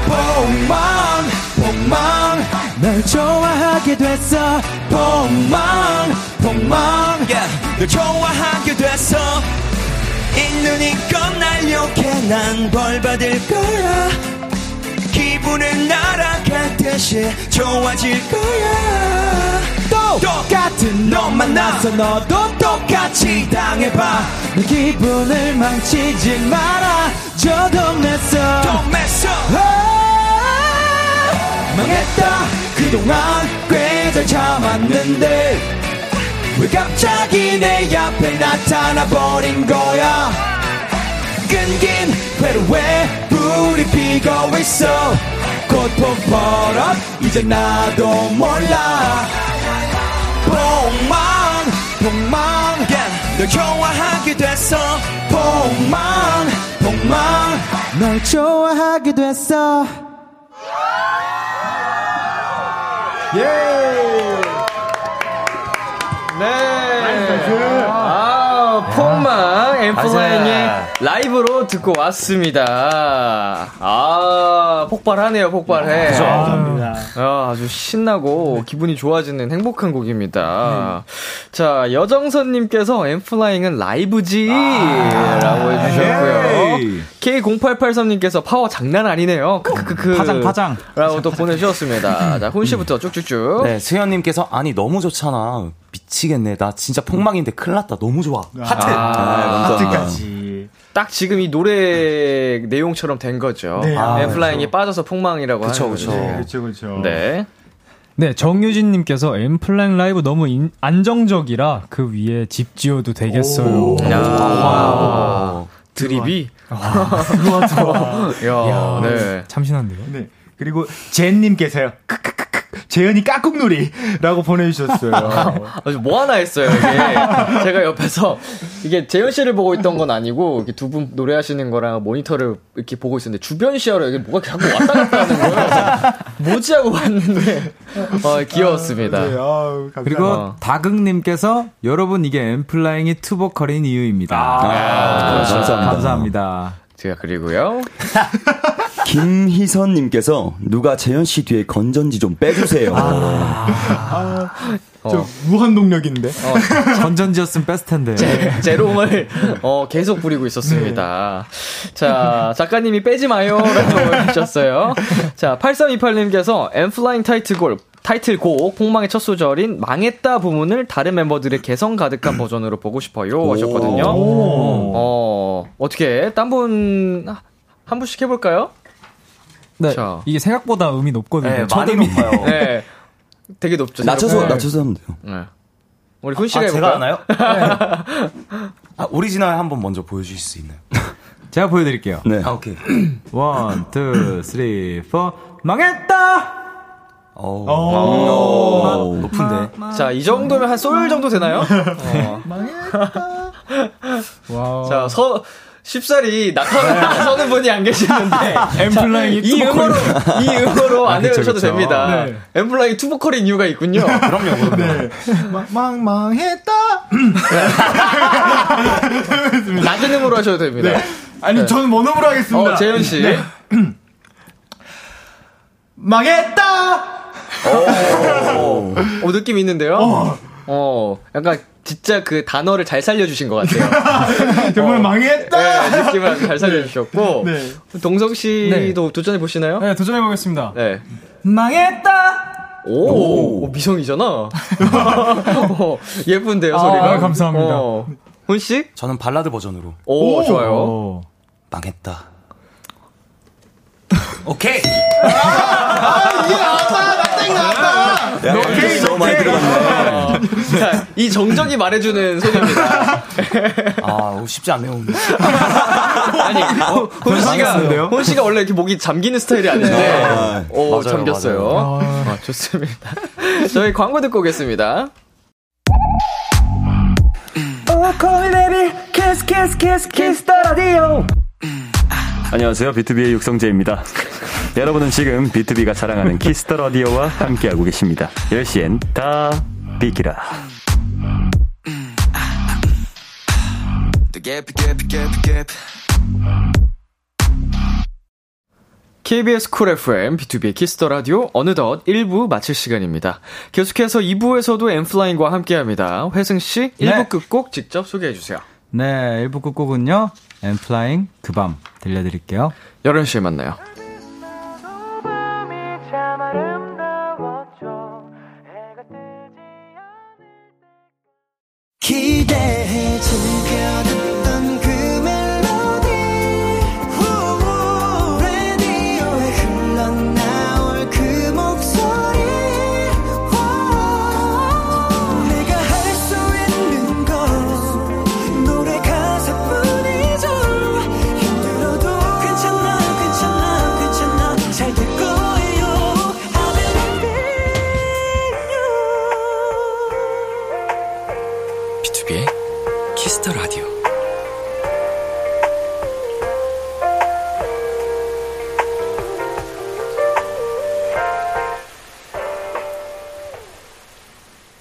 폭망 폭망 널 좋아하게 됐어. 폭망 폭망 yeah, 널 좋아하게 됐어. 이 눈이 겁날 욕해 난 벌 받을 거야. 기분은 날아갈 듯이 좋아질 거야. 또 똑같 은 놈 만나서 너도 똑같이 당해봐. 내 기분을 망치지 마라. 저도 맸어. 또 맸어. 망했다. 그동안 꽤 잘 참았는데 왜 갑자기 내 앞에 나타나 버린 거야? 회를 왜 불이 피고 있어? 꽃폭포럼 이제 나도 몰라 폭망 폭망 yeah, 널 좋아하게 됐어. 폭망 폭망 널 좋아하게 됐어. 네. 아, 폭망 엠플라잉의 라이브로 듣고 왔습니다. 아, 폭발하네요, 폭발해. 그죠. 아, 아주 신나고 기분이 좋아지는 행복한 곡입니다. 자, 여정선님께서 N.Flying은 라이브지! 라고 해주셨고요. K0883님께서 파워 장난 아니네요. 크크크크. 파장, 파장. 라고 또 보내주셨습니다. 자, 훈씨부터 쭉쭉쭉. 네, 수현님께서 아니 너무 좋잖아. 미치겠네. 나 진짜 폭망인데 큰일 났다. 너무 좋아. 하트. 아, 감사합니다. 하트까지. 딱 지금 이 노래 내용처럼 된 거죠. 네, 아, 아, 엠플라잉이 빠져서 폭망이라고 그쵸, 하는 그쵸. 거죠. 그렇죠, 그렇죠. 네. 네, 정유진님께서 엠플라잉 라이브 너무 인- 안정적이라 그 위에 집 지어도 되겠어요. 야, 드립이. 그거 같아. 야, 네. 참신한데요? 네. 그리고 젠님께서요. 크크크크. 재현이 깍꿍놀이라고 보내주셨어요. 아주 뭐 하나 했어요, 이게. 제가 옆에서, 이게 재현 씨를 보고 있던 건 아니고, 두 분 노래하시는 거랑 모니터를 이렇게 보고 있었는데, 주변 시야로 이게 뭐가 자꾸 왔다 갔다 하는 거예요. 뭐지 하고 봤는데, 어, 귀여웠습니다. 네, 아우, 감사합니다. 그리고 어. 다극님께서 여러분 이게 엠플라잉이 투보컬인 이유입니다. 아, 감사합니다. 감사합니다. 제가 그리고요. 김희선님께서 누가 재현 씨 뒤에 건전지 좀 빼주세요. 저 무한 동력인데. 건전지였으면 뺐을 텐데. 제- 제롬을 어, 계속 부리고 있었습니다. 자, 작가님이 빼지 마요라고 해주셨어요. 자, 8328님께서 엠플라잉 타이틀곡 타이틀곡 폭망의 첫 소절인 망했다 부분을 다른 멤버들의 개성 가득한 버전으로 보고 싶어요 하셨거든요. 어, 어떻게 딴 분 한 분씩 해볼까요? 네. 자. 이게 생각보다 음이 높거든요. 네, 첫 많이 음이. 높아요. 네, 되게 높죠. 낮춰서 네. 낮춰서 하면 돼요. 네. 우리 훈 씨가 아, 제가? 하나요? 아, 오리지널 한번 먼저 보여주실 수 있나요? 제가 보여드릴게요. 네. 아, 오케이. One, two, three, four. 망했다! 오. 오. 높은데. 자, 이 정도면 한 솔 정도 되나요? 어. 와우. 자, 서, 쉽사리 나서는 분이 안 계시는데. N.Flying이 이 음으로, 이 음으로 안 그쵸, 해주셔도 그쵸. 됩니다. 네. 엠플라잉이 투보컬인 이유가 있군요. 그럼요, 그럼요. 망망했다. 낮은 음으로 하셔도 됩니다. 아니, 저는 원음으로 하겠습니다. 어, 재현씨. 망했다! 어, 느낌 있는데요? 어. 약간 진짜 그 단어를 잘 살려주신 것 같아요. 정말 망했다! 네, 느낌을 아주 잘 살려주셨고. 네. 동성 씨도 도전해 보시나요? 네, 도전해보겠습니다. 네. 망했다! 오, 오, 미성이잖아. 어, 예쁜데요, 아, 소리가. 감사합니다. 어. 훈 씨? 저는 발라드 버전으로. 오, 좋아요. 오. 망했다. 오케이! 야, 너무 많이 들어갔네. 자, 이 정적이 말해주는 소리입니다. 아, 쉽지 않네요, 오늘. 아니, 어, 훈 씨가? 훈 씨가 원래 이렇게 목이 잠기는 스타일이 아닌데, 아, 오, 맞아요, 잠겼어요. 아, 좋습니다. 저희 광고 듣고 오겠습니다. 안녕하세요. BTOB의 육성재입니다. 여러분은 지금 BTOB가 자랑하는 Kiss the Radio와 함께하고 계십니다. 10시엔 다 비키라. KBS Cool FM, B2B의 키스터 라디오, 어느덧 1부 마칠 시간입니다. 계속해서 2부에서도 N.Flying과 함께 합니다. 회승씨, 1부 네. 끝곡 직접 소개해주세요. 네, 1부 끝곡은요. N.Flying 그 밤 들려드릴게요. 11시에 만나요. 기대해 즐겨듣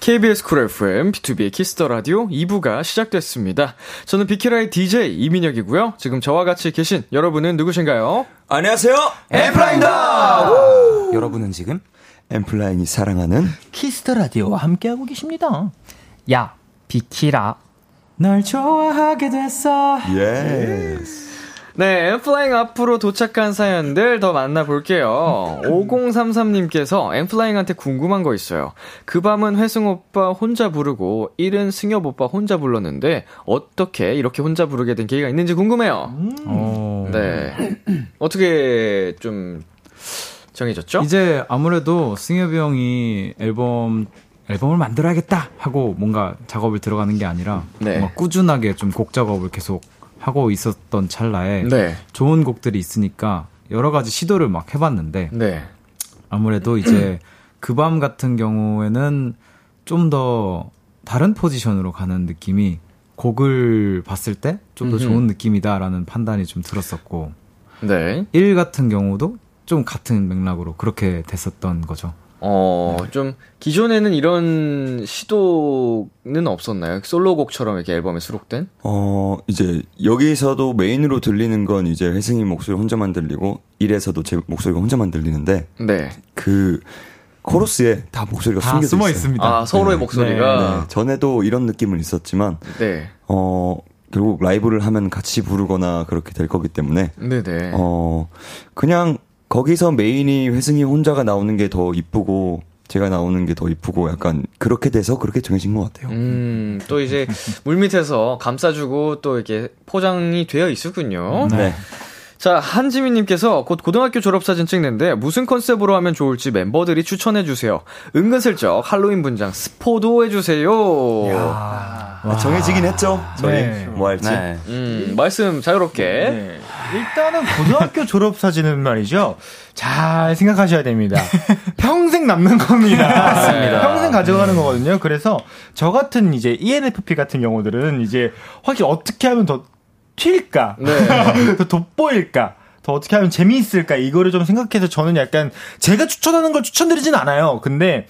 KBS Cool FM, B2B의 키스터 라디오 2부가 시작됐습니다. 저는 비키라의 DJ 이민혁이고요. 지금 저와 같이 계신 여러분은 누구신가요? 안녕하세요. N.Flying이다! 여러분은 지금 N.Flying이 사랑하는 Kiss the Radio와 함께하고 계십니다. 야, 비키라. 널 좋아하게 됐어. Yes. 네, N.Flying 앞으로 도착한 사연들 더 만나볼게요. 5033님께서 N.Flying한테 궁금한 거 있어요. 그 밤은 회승 오빠 혼자 부르고, 일은 승엽 오빠 혼자 불렀는데, 어떻게 이렇게 혼자 부르게 된 계기가 있는지 궁금해요. 어. 네. 어떻게 좀 정해졌죠? 이제 아무래도 승엽이 형이 앨범 앨범을 만들어야겠다 하고 뭔가 작업을 들어가는 게 아니라 네. 꾸준하게 좀 곡 작업을 계속 하고 있었던 찰나에 네. 좋은 곡들이 있으니까 여러 가지 시도를 막 해봤는데 네. 아무래도 이제 그 밤 같은 경우에는 좀 더 다른 포지션으로 가는 느낌이 곡을 봤을 때 좀 더. 좋은 느낌이다라는 판단이 좀 들었었고 네. 1 같은 경우도 좀 같은 맥락으로 그렇게 됐었던 거죠. 어, 좀, 기존에는 이런 시도는 없었나요? 솔로곡처럼 이렇게 앨범에 수록된? 어, 이제 여기서도 메인으로 들리는 건 이제 회승이 목소리 혼자만 들리고, 일에서도 제 목소리가 혼자만 들리는데, 네. 그 코러스에 다 목소리가 다 숨겨져 숨어 있어요. 있습니다. 아, 서로의 네. 목소리가. 네, 전에도 이런 느낌은 있었지만, 네. 어, 결국 라이브를 하면 같이 부르거나 그렇게 될 거기 때문에, 네, 네. 어, 그냥 거기서 메인이 회승이 혼자가 나오는 게 더 이쁘고, 제가 나오는 게 더 이쁘고, 약간 그렇게 돼서 그렇게 정해진 것 같아요. 음, 또 이제 물밑에서 감싸주고 또 이렇게 포장이 되어 있었군요. 네. 자, 한지민님께서 곧 고등학교 졸업사진 찍는데 무슨 컨셉으로 하면 좋을지 멤버들이 추천해주세요. 은근슬쩍 할로윈 분장 스포도 해주세요. 아, 정해지긴 했죠. 저희 네. 뭐 할지. 네. 음, 말씀 자유롭게. 네. 일단은 고등학교 졸업 사진은 말이죠. 잘 생각하셔야 됩니다. 평생 남는 겁니다. 맞습니다. 평생 가져가는 거거든요. 그래서 저 같은 이제 ENFP 같은 경우들은 이제 확실히 어떻게 하면 더 튈까? 네. 더 돋보일까? 더 어떻게 하면 재미있을까? 이거를 좀 생각해서 저는 약간 제가 추천하는 걸 추천드리진 않아요. 근데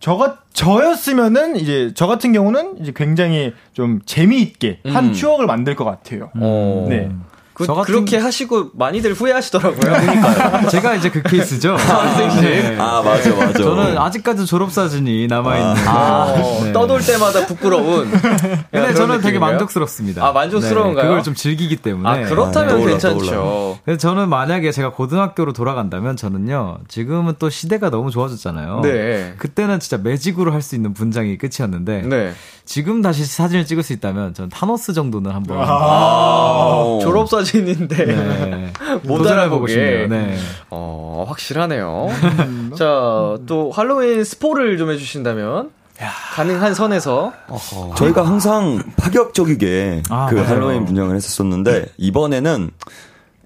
저가 저였으면은 이제 저 같은 경우는 이제 굉장히 좀 재미있게 한 음. 추억을 만들 것 같아요. 어. 네. 그, 저 같은- 그렇게 하시고 많이들 후회하시더라고요. 그러니까요. 제가 이제 그 케이스죠. 선생님. 네. 아, 맞아, 맞아. 저는 아직까지 졸업 사진이 남아 있는. 아, 네. 떠돌 때마다 부끄러운. 근데 저는 되게 만족스럽습니다. 아, 만족스러운가요? 네, 그걸 좀 즐기기 때문에. 아, 그렇다면 떠올라, 괜찮죠. 떠올라. 그래서 저는 만약에 제가 고등학교로 돌아간다면 저는요, 지금은 또 시대가 너무 좋아졌잖아요. 네. 그때는 진짜 매직으로 할 수 있는 분장이 끝이었는데, 네. 지금 다시 사진을 찍을 수 있다면 전 타노스 정도는 한번 아, 졸업사진 인데. 네, 못 알아보게. 싶네요. 네. 어, 확실하네요. 자, 또 할로윈 스포를 좀 해주신다면. 가능한 선에서. 저희가 항상 파격적이게 아, 그 맞아요. 할로윈 분장을 했었었는데 이번에는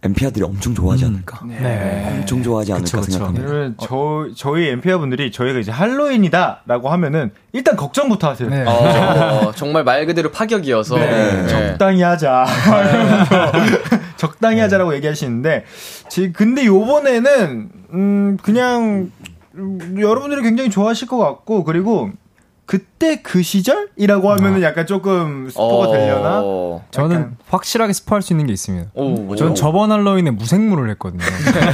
엠피아들이 엄청 좋아하지 않을까. 네. 엄청 좋아하지 않을까 그쵸, 그쵸. 생각합니다. 그러면 저 저희 엠피아 분들이 저희가 이제 할로윈이다라고 하면은 일단 걱정부터 하세요. 네. 어, 정말 말 그대로 파격이어서. 네. 네. 적당히 하자. 이러면서 적당히 하자라고 얘기하시는데 지 근데 요번에는 음 그냥 음, 여러분들이 굉장히 좋아하실 것 같고 그리고 그때 그 시절이라고 하면은 약간 조금 스포가 어, 되려나? 저는 약간. 확실하게 스포할 수 있는 게 있습니다. 오? 전 저번 할로윈에 무생물을 했거든요.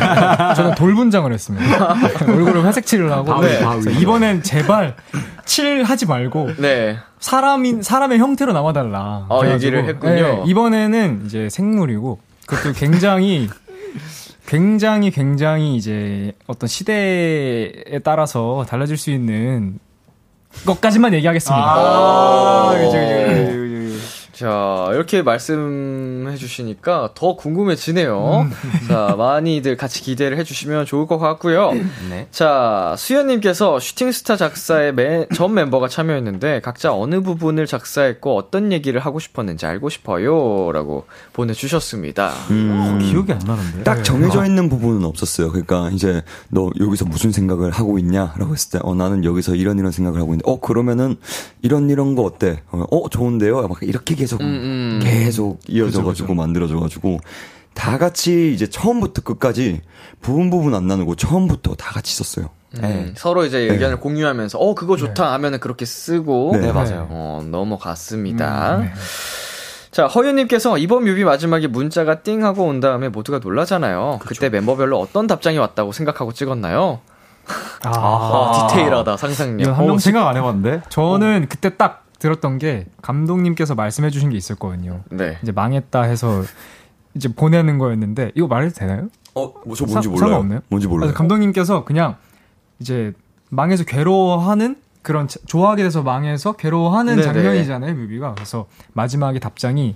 저는 돌분장을 했습니다. 얼굴을 회색 칠을 하고 바위, 바위. 그래서 이번엔 제발 칠 하지 말고 네. 사람인 사람의 형태로 남아달라. 어, 얘기를 했군요. 네, 이번에는 이제 생물이고 그것도 굉장히 굉장히 굉장히 이제 어떤 시대에 따라서 달라질 수 있는 것까지만 얘기하겠습니다. 아, 그죠, 그죠, 그죠. 자, 이렇게 말씀 해 주시니까 더 궁금해지네요. 자, 많이들 같이 기대를 해 주시면 좋을 것 같고요. 네. 자, 수현님께서 슈팅스타 작사의 매- 전 멤버가 참여했는데 각자 어느 부분을 작사했고 어떤 얘기를 하고 싶었는지 알고 싶어요. 라고 보내주셨습니다. 음, 기억이 안 나는데. 딱 정해져 있는 부분은 없었어요. 그러니까 이제 너 여기서 무슨 생각을 하고 있냐 라고 했을 때, 어 나는 여기서 이런 이런 생각을 하고 있는데, 어 그러면은 이런 이런 거 어때? 어, 어, 좋은데요? 막 이렇게 계속 음, 음. 계속 이어져가지고 만들어져가지고 다 같이 이제 처음부터 끝까지 부분 부분 안 나누고 처음부터 다 같이 썼어요. 음, 서로 이제 의견을 공유하면서 어 그거 좋다 하면은 그렇게 쓰고 네, 맞아요. 어, 넘어갔습니다. 음, 네. 자 허유님께서 이번 뮤비 마지막에 문자가 띵 하고 온 다음에 모두가 놀라잖아요. 그때 멤버별로 어떤 답장이 왔다고 생각하고 찍었나요? 아, 아, 디테일하다 상상력. 이건 한 어, 생각 안 해봤는데? 저는 그때 딱 들었던 게 감독님께서 말씀해 주신 게 있었거든요. 네. 이제 망했다 해서 이제 보내는 거였는데 이거 말해도 되나요? 어, 뭐, 저 뭔지 상- 몰라요. 상관없나요? 뭔지 몰라요. 감독님께서 그냥 이제 망해서 괴로워하는 그런 자- 좋아하게 돼서 망해서 괴로워하는 네네. 장면이잖아요 뮤비가 그래서 마지막에 답장이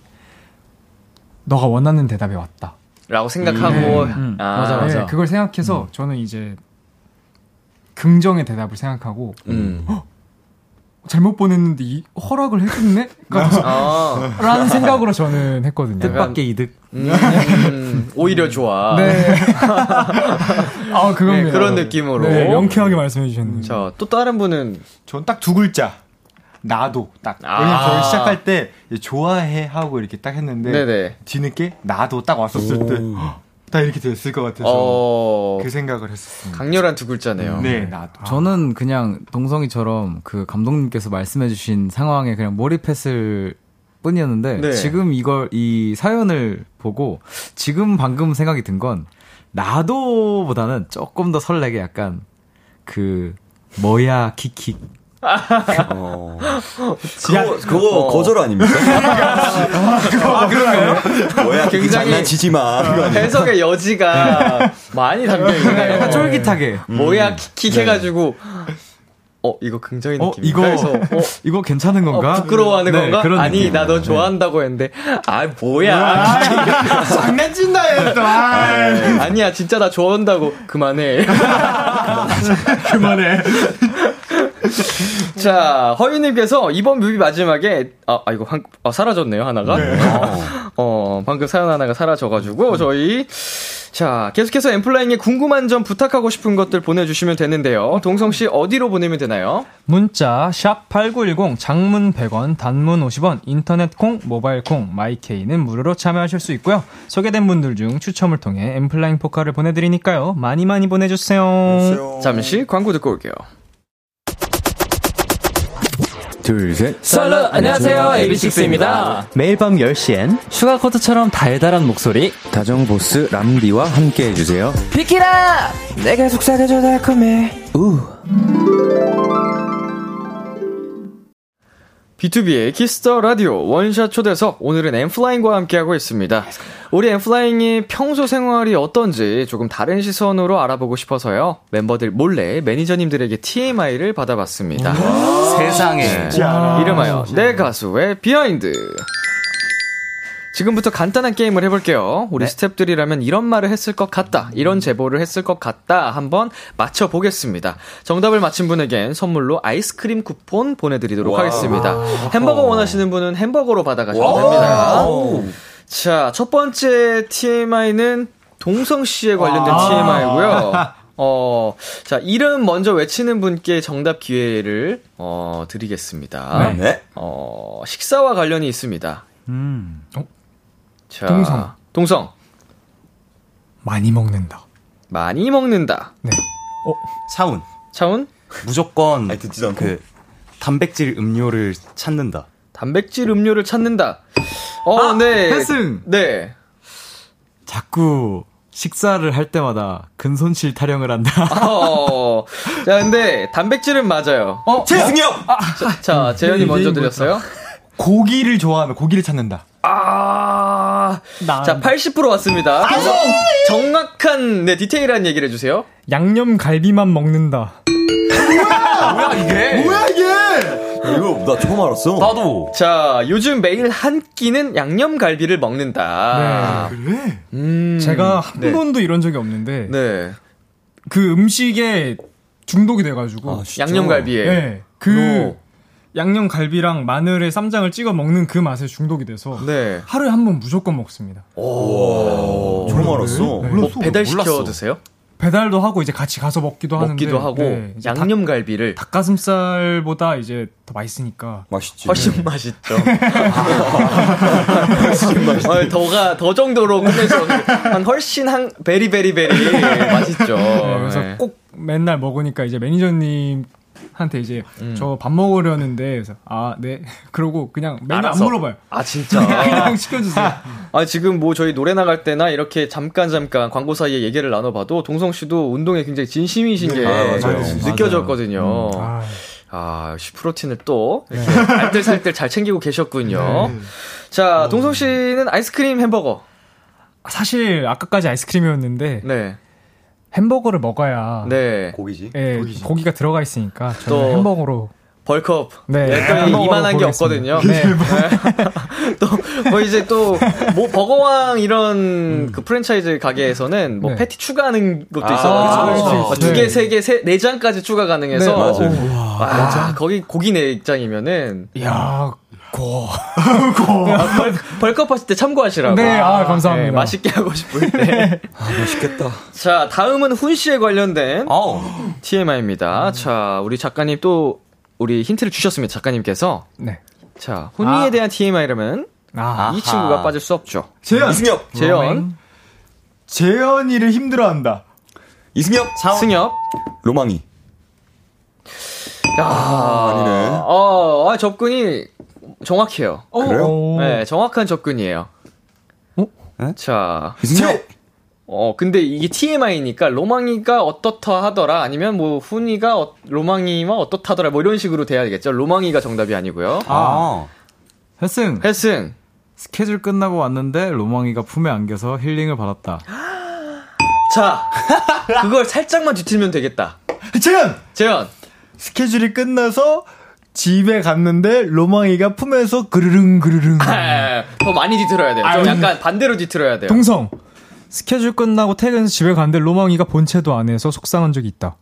너가 원하는 대답이 왔다. 라고 생각하고 음, 아, 맞아, 맞아. 네, 그걸 생각해서 저는 이제 긍정의 대답을 생각하고 음. 잘못 보냈는데 이 허락을 해줬네? 아, 라는 생각으로 저는 했거든요. 뜻밖의 이득. 음, 오히려 좋아. 네. 아, 그건 네, 그런 느낌으로. 네, 명쾌하게 말씀해 주셨네요. 자, 또 다른 분은 전 딱 두 글자. 나도 딱. 아. 왜냐면 저희 시작할 때 좋아해 하고 이렇게 딱 했는데 네네. 뒤늦게 나도 딱 왔었을 때 딱 이렇게 됐을 것 같아서 어, 그 생각을 했었습니다. 강렬한 두 글자네요. 네, 나도. 저는 그냥 동성이처럼 그 감독님께서 말씀해주신 상황에 그냥 몰입했을 뿐이었는데 네. 지금 이걸 이 사연을 보고 지금 방금 생각이 든 건 나도보다는 조금 더 설레게 약간 그 뭐야 킥킥 어. 그거, 그거 어. 거절 아닙니까? 아, 그런가요? 뭐야, 굉장히 장난치지 마. 아니에요? 해석의 여지가 많이 담겨 있네요. 약간 쫄깃하게 뭐야 킥킥 해가지고 어 이거 굉장히 어 느낌이 이거 해서 어, 이거 괜찮은 건가? 어, 부끄러워하는 네, 건가? 아니 느낌. 나너 네. 좋아한다고 했는데 아 뭐야 장난친다 했어. 아, 아니야 진짜 나 좋아한다고 그만해 그만해. 자 허유님께서 이번 뮤비 마지막에 아, 아 이거 한, 아, 사라졌네요 하나가 어 방금 사연 하나가 사라져가지고 저희 자 계속해서 엠플라잉에 궁금한 점 부탁하고 싶은 것들 보내주시면 되는데요 동성 씨 어디로 보내면 되나요? 문자 샵8910 장문 100원 단문 50원 인터넷 콩 모바일 콩 마이케이는 무료로 참여하실 수 있고요. 소개된 분들 중 추첨을 통해 엠플라잉 포카를 보내드리니까요. 많이 많이 보내주세요. 잠시 광고 듣고 올게요. 둘, 셋. Absolute 안녕하세요. AB6IX입니다. 매일 밤 10시엔 Sugarcoat처럼 달달한 목소리. 다정 보스 람디와 함께 해주세요. 비키라! 내가 속삭여줘 달콤해 B2B의 키스터 라디오 원샷 초대석 오늘은 N.Flying과 함께하고 있습니다. 우리 N.Flying이 평소 생활이 어떤지 조금 다른 시선으로 알아보고 싶어서요. 멤버들 몰래 매니저님들에게 TMI를 받아봤습니다. 세상에. 이름하여 내 가수의 behind. 지금부터 간단한 게임을 해볼게요. 우리 staff들이라면 이런 말을 했을 것 같다, 이런 제보를 했을 것 같다 한번 맞춰보겠습니다. 정답을 맞힌 분에겐 선물로 아이스크림 쿠폰 보내드리도록 하겠습니다. 햄버거 원하시는 분은 햄버거로 받아가시면 됩니다. 자, 첫 번째 TMI는 동성 씨에 관련된 TMI고요. 어, 자, 이름 먼저 외치는 분께 정답 기회를, 어, 드리겠습니다. 네. 어, 식사와 관련이 있습니다. 음. 자, 동성. 동성. 많이 먹는다. 많이 먹는다. 네. 차운. 차운? 무조건 아니, 듣지도 않고. 그 단백질 음료를 찾는다. 단백질 음료를 찾는다. 어, 아, 네. 한승! 네. 자꾸 식사를 할 때마다 근손실 타령을 한다. 어, 자, 근데 단백질은 맞아요. 어, 최승혁! 자, 재현이 네, 먼저 네, 드렸어요. 고기를 좋아하면 고기를 찾는다. 아, 나 자, 80% 왔습니다. 그래서 정확한, 네, 디테일한 얘기를 해주세요. 양념 갈비만 먹는다. 이거 나 처음 알았어. 나도. 자, 요즘 매일 한 끼는 양념갈비를 먹는다. 그래? 음, 제가 한 네. 번도 이런 적이 없는데 네. 그 음식에 중독이 돼가지고 아? 양념갈비에. 네, 그 오. 양념 갈비랑 마늘에 쌈장을 찍어 먹는 그 맛에 중독이 돼서 네. 하루에 한 번 무조건 먹습니다. 오. 처음 알았어. 뭐 배달 시켜 몰랐어. 드세요? 배달도 하고 이제 같이 가서 먹기도 하는데 먹기도 하고 네, 이제 양념 갈비를 닭, 닭가슴살보다 이제 더 맛있으니까 맛있지. 훨씬 맛있죠. 훨씬 맛있죠. 어, 더가 더 정도로 없는 한 훨씬 한 베리 베리 베리 맛있죠. 네, 그래서 네. 꼭 맨날 먹으니까 이제 매니저님 한테 이제 저밥 먹으려는데 그래서 아 네 그러고 그냥 맨날 알아서. 안 물어봐요. 아 진짜. 그냥 시켜주세요. 아 지금 뭐 저희 노래 나갈 때나 이렇게 잠깐 잠깐 광고 사이에 얘기를 나눠봐도 동성 씨도 운동에 굉장히 진심이신 게 아, 맞아요. 느껴졌거든요. 아, 아, 역시 프로틴을 또 이렇게 알뜰살뜰 잘 챙기고 계셨군요. 자, 동성 씨는 아이스크림 햄버거. 사실 아까까지 아이스크림이었는데 네. 햄버거를 먹어야 네. 고기지. 예, 고기가 들어가 있으니까 또 저는 햄버거로 벌컵. 네, 약간 햄버거로 이만한 게. 없거든요. 네. 또, 뭐 이제 또, 뭐, 버거왕 이런 그 프랜차이즈 가게에서는 뭐 네. 패티 추가하는 것도 아, 있어가지고. 그렇죠. 뭐두 개, 네. 세 개, 세, 네 장까지 추가 가능해서. 네, 맞아요. 와, 거기 고기 네 장이면은. 야, 고. 아, 벌, 벌컵 하실 때 참고하시라고. 네, 아, 감사합니다. 네, 맛있게 하고 싶을 때. 아, 맛있겠다. 자, 다음은 훈 씨에 관련된 아우. TMI입니다. 자, 우리 작가님 또 우리 힌트를 주셨습니다. 작가님께서. 네. 자, 훈이에 아. 대한 TMI라면 아, 이 친구가 빠질 수 없죠. 재현, 이승엽. 재현, 재현이를 힘들어한다. 이승엽. 승엽. 로망이. 야, 아니네. 어, 아, 접근이 정확해요. 그래요? 네, 정확한 접근이에요. 어? 자, 이승엽. 어, 근데 이게 TMI니까 로망이가 어떻다 하더라 아니면 뭐 훈이가 어, 로망이와 어떻다더라 뭐 이런 식으로 돼야 되겠죠. 로망이가 정답이 아니고요. 아. 혜승 혜승. 스케줄 끝나고 왔는데 로망이가 품에 안겨서 힐링을 받았다. 자, 그걸 살짝만 뒤틀면 되겠다. 재현! 재현. 스케줄이 끝나서 집에 갔는데 로망이가 품에서 그르릉 그르릉. 아, 더 많이 뒤틀어야 돼요. 좀 약간 반대로 뒤틀어야 돼요. 동성. 스케줄 끝나고 퇴근해서 집에 갔는데 로망이가 본체도 안 해서 속상한 적이 있다.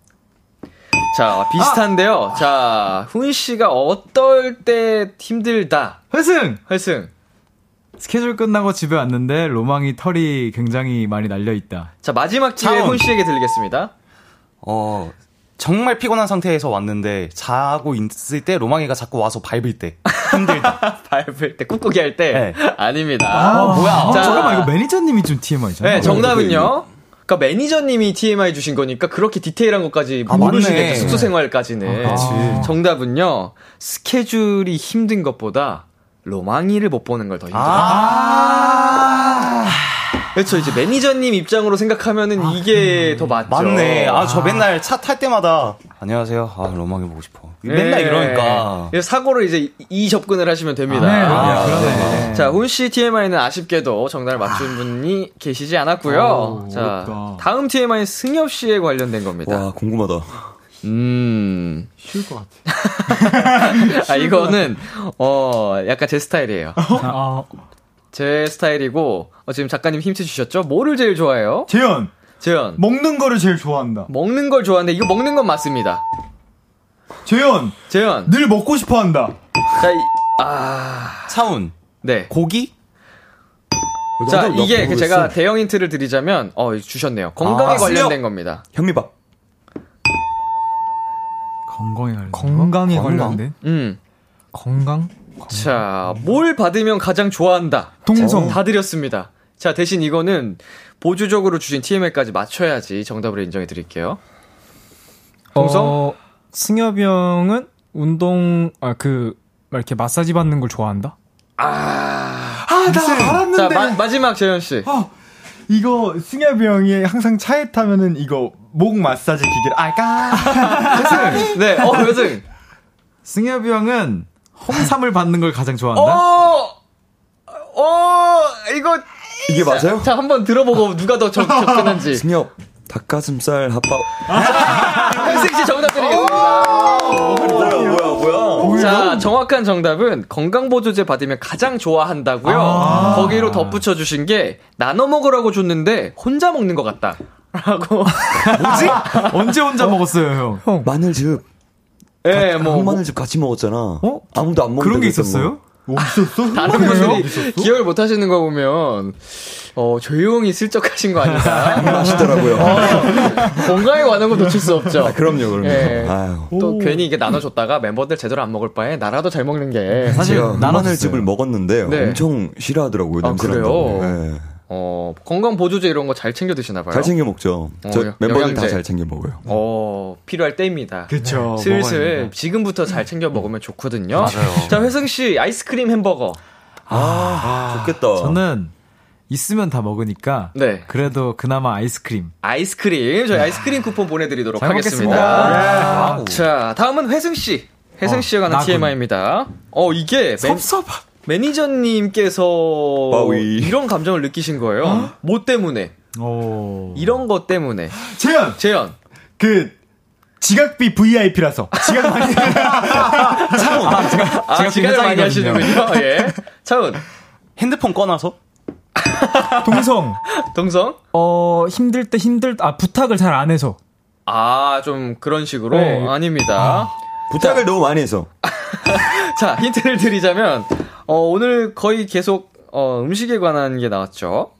자, 비슷한데요. 자, 훈 씨가 어떨 때 힘들다. 혜승 혜승. 스케줄 끝나고 집에 왔는데 로망이 털이 굉장히 많이 날려 있다. 자, 마지막 기회. 훈 씨에게 들리겠습니다. 어, 정말 피곤한 상태에서 왔는데 자고 있을 때 로망이가 자꾸 와서 밟을 때 힘들다. 밟을 때, 꾹꾹이 할 때. 네. 아닙니다. 아, 뭐야? 자, 잠깐만 이거 매니저님이 준 TMI잖아요. 네, 정답은요. 그러니까 매니저님이 TMI 주신 거니까 그렇게 디테일한 것까지 아, 모르시겠죠. 맞네. 숙소 생활까지는. 아, 정답은요. 스케줄이 힘든 것보다 로망이를 못 보는 걸 더 힘들어. 아, 그렇죠. 이제 매니저님 입장으로 생각하면은 이게 더 맞죠. 맞네. 아, 저 맨날 차 탈 때마다 안녕하세요. 아, 로망이 보고 싶어. 맨날 네. 이러니까. 그래서 사고를 이제 이- 이 접근을 하시면 됩니다. 네, 아, 그러네. 자, 훈씨 TMI는 아쉽게도 정답을 맞춘 분이 계시지 않았고요. 어, 자, 어렵다. 다음 TMI는 승엽 씨에 관련된 겁니다. 와, 궁금하다. 음. 쉬울 것 같아. 아, 이거는, 어, 약간 제 스타일이에요. 아, 제 스타일이고, 어, 지금 작가님 힌트 주셨죠? 뭐를 제일 좋아해요? 재현, 재현. 먹는 거를 제일 좋아한다. 먹는 걸 좋아하는데, 이거 먹는 건 맞습니다. 재현, 재현. 늘 먹고 싶어 한다. 자, 이, 아, 차운. 네. 고기? 자, 이게 모르겠어. 그 제가 대형 힌트를 드리자면, 어, 주셨네요. 건강에 아, 관련된 수렵. 겁니다. 현미밥. 건강에 관련. 건강에 건강? 관련된 음. 건강? 자, 뭘 받으면 가장 좋아한다? 동성. 자, 다 드렸습니다. 자, 대신 이거는 보조적으로 주신 TMI까지 맞춰야지 정답으로 인정해 드릴게요. 동성? 어, 승엽이 형은 운동 아 그 이렇게 마사지 받는 걸 좋아한다? 아, 나 알았는데. 자, 마, 마지막 재현 씨. 어, 이거 승엽이 형이 항상 차에 타면은 이거 목 마사지 기계를 알까? 네, 어, 여승. 승엽이 형은 홍삼을 받는 걸 가장 좋아한다. 어, 어, 이거. 이게 맞아요? 자, 한번 들어보고 누가 더 적, 접근한지. 승엽. 닭가슴살 핫바. 현승 씨 정답 드리겠습니다. 뭐야, 뭐야, 뭐야. 자, 정확한 정답은 건강보조제 받으면 가장 좋아한다고요. 아. 거기로 덧붙여 주신 게 나눠 먹으라고 줬는데 혼자 먹는 것 같다. 라고. 뭐지? 언제 혼자 먹었어요, 형? 마늘즙. 예, 뭐, 뭐 마늘즙 같이 먹었잖아. 어? 아무도 안 먹는 그런 게 있었어요? 없었어? 다른 분들이 기억을 못 하시는 거 보면 어, 조용히 슬쩍 하신 거 아닌가. 맛있더라고요. 건강에 관한 건 놓칠 수 없죠. 아, 그럼요, 그럼요. 예. 아유. 또 괜히 이게 나눠줬다가 멤버들 제대로 안 먹을 바에 나라도 잘 먹는 게 사실 제가 나눠줬어요. 마늘즙을 먹었는데 네. 엄청 싫어하더라고요. 아, 냄새 그래요? 난다고. 네. 어, 건강 보조제 이런 거 잘 챙겨 드시나 봐요. 잘 챙겨 먹죠. 저 어, 여- 멤버들. 다 잘 챙겨 먹어요. 어, 필요할 때입니다. 그쵸, 먹어야 슬슬. 지금부터 잘 챙겨 먹으면 좋거든요. 맞아요. 자, 회승 씨 아이스크림 햄버거. 좋겠다. 저는 있으면 다 먹으니까 네. 그래도 그나마 아이스크림. 아이스크림 저희 아이스크림 쿠폰 보내 드리도록 잘 하겠습니다. 먹겠습니다. 자, 다음은 회승 씨. 회승 어, 씨가 관한 나군. TMI입니다. 어, 이게 맨, 섭섭하. 매니저님께서 바위. 이런 감정을 느끼신 거예요. 뭐 때문에? 오. 이런 것 때문에. 재현! 재현. 그, 지각비 VIP라서. 지각 많이. 아, 제가 지각 을 많이 하시는군요. 예. 차훈. 핸드폰 꺼놔서 동성. 동성. 어, 힘들 때 힘들, 아, 부탁을 잘 안 해서. 아, 좀 그런 식으로? 네. 아닙니다. 부탁을 너무 많이 해서. 자, 힌트를 드리자면, 어, 오늘 거의 계속, 어, 음식에 관한 게 나왔죠.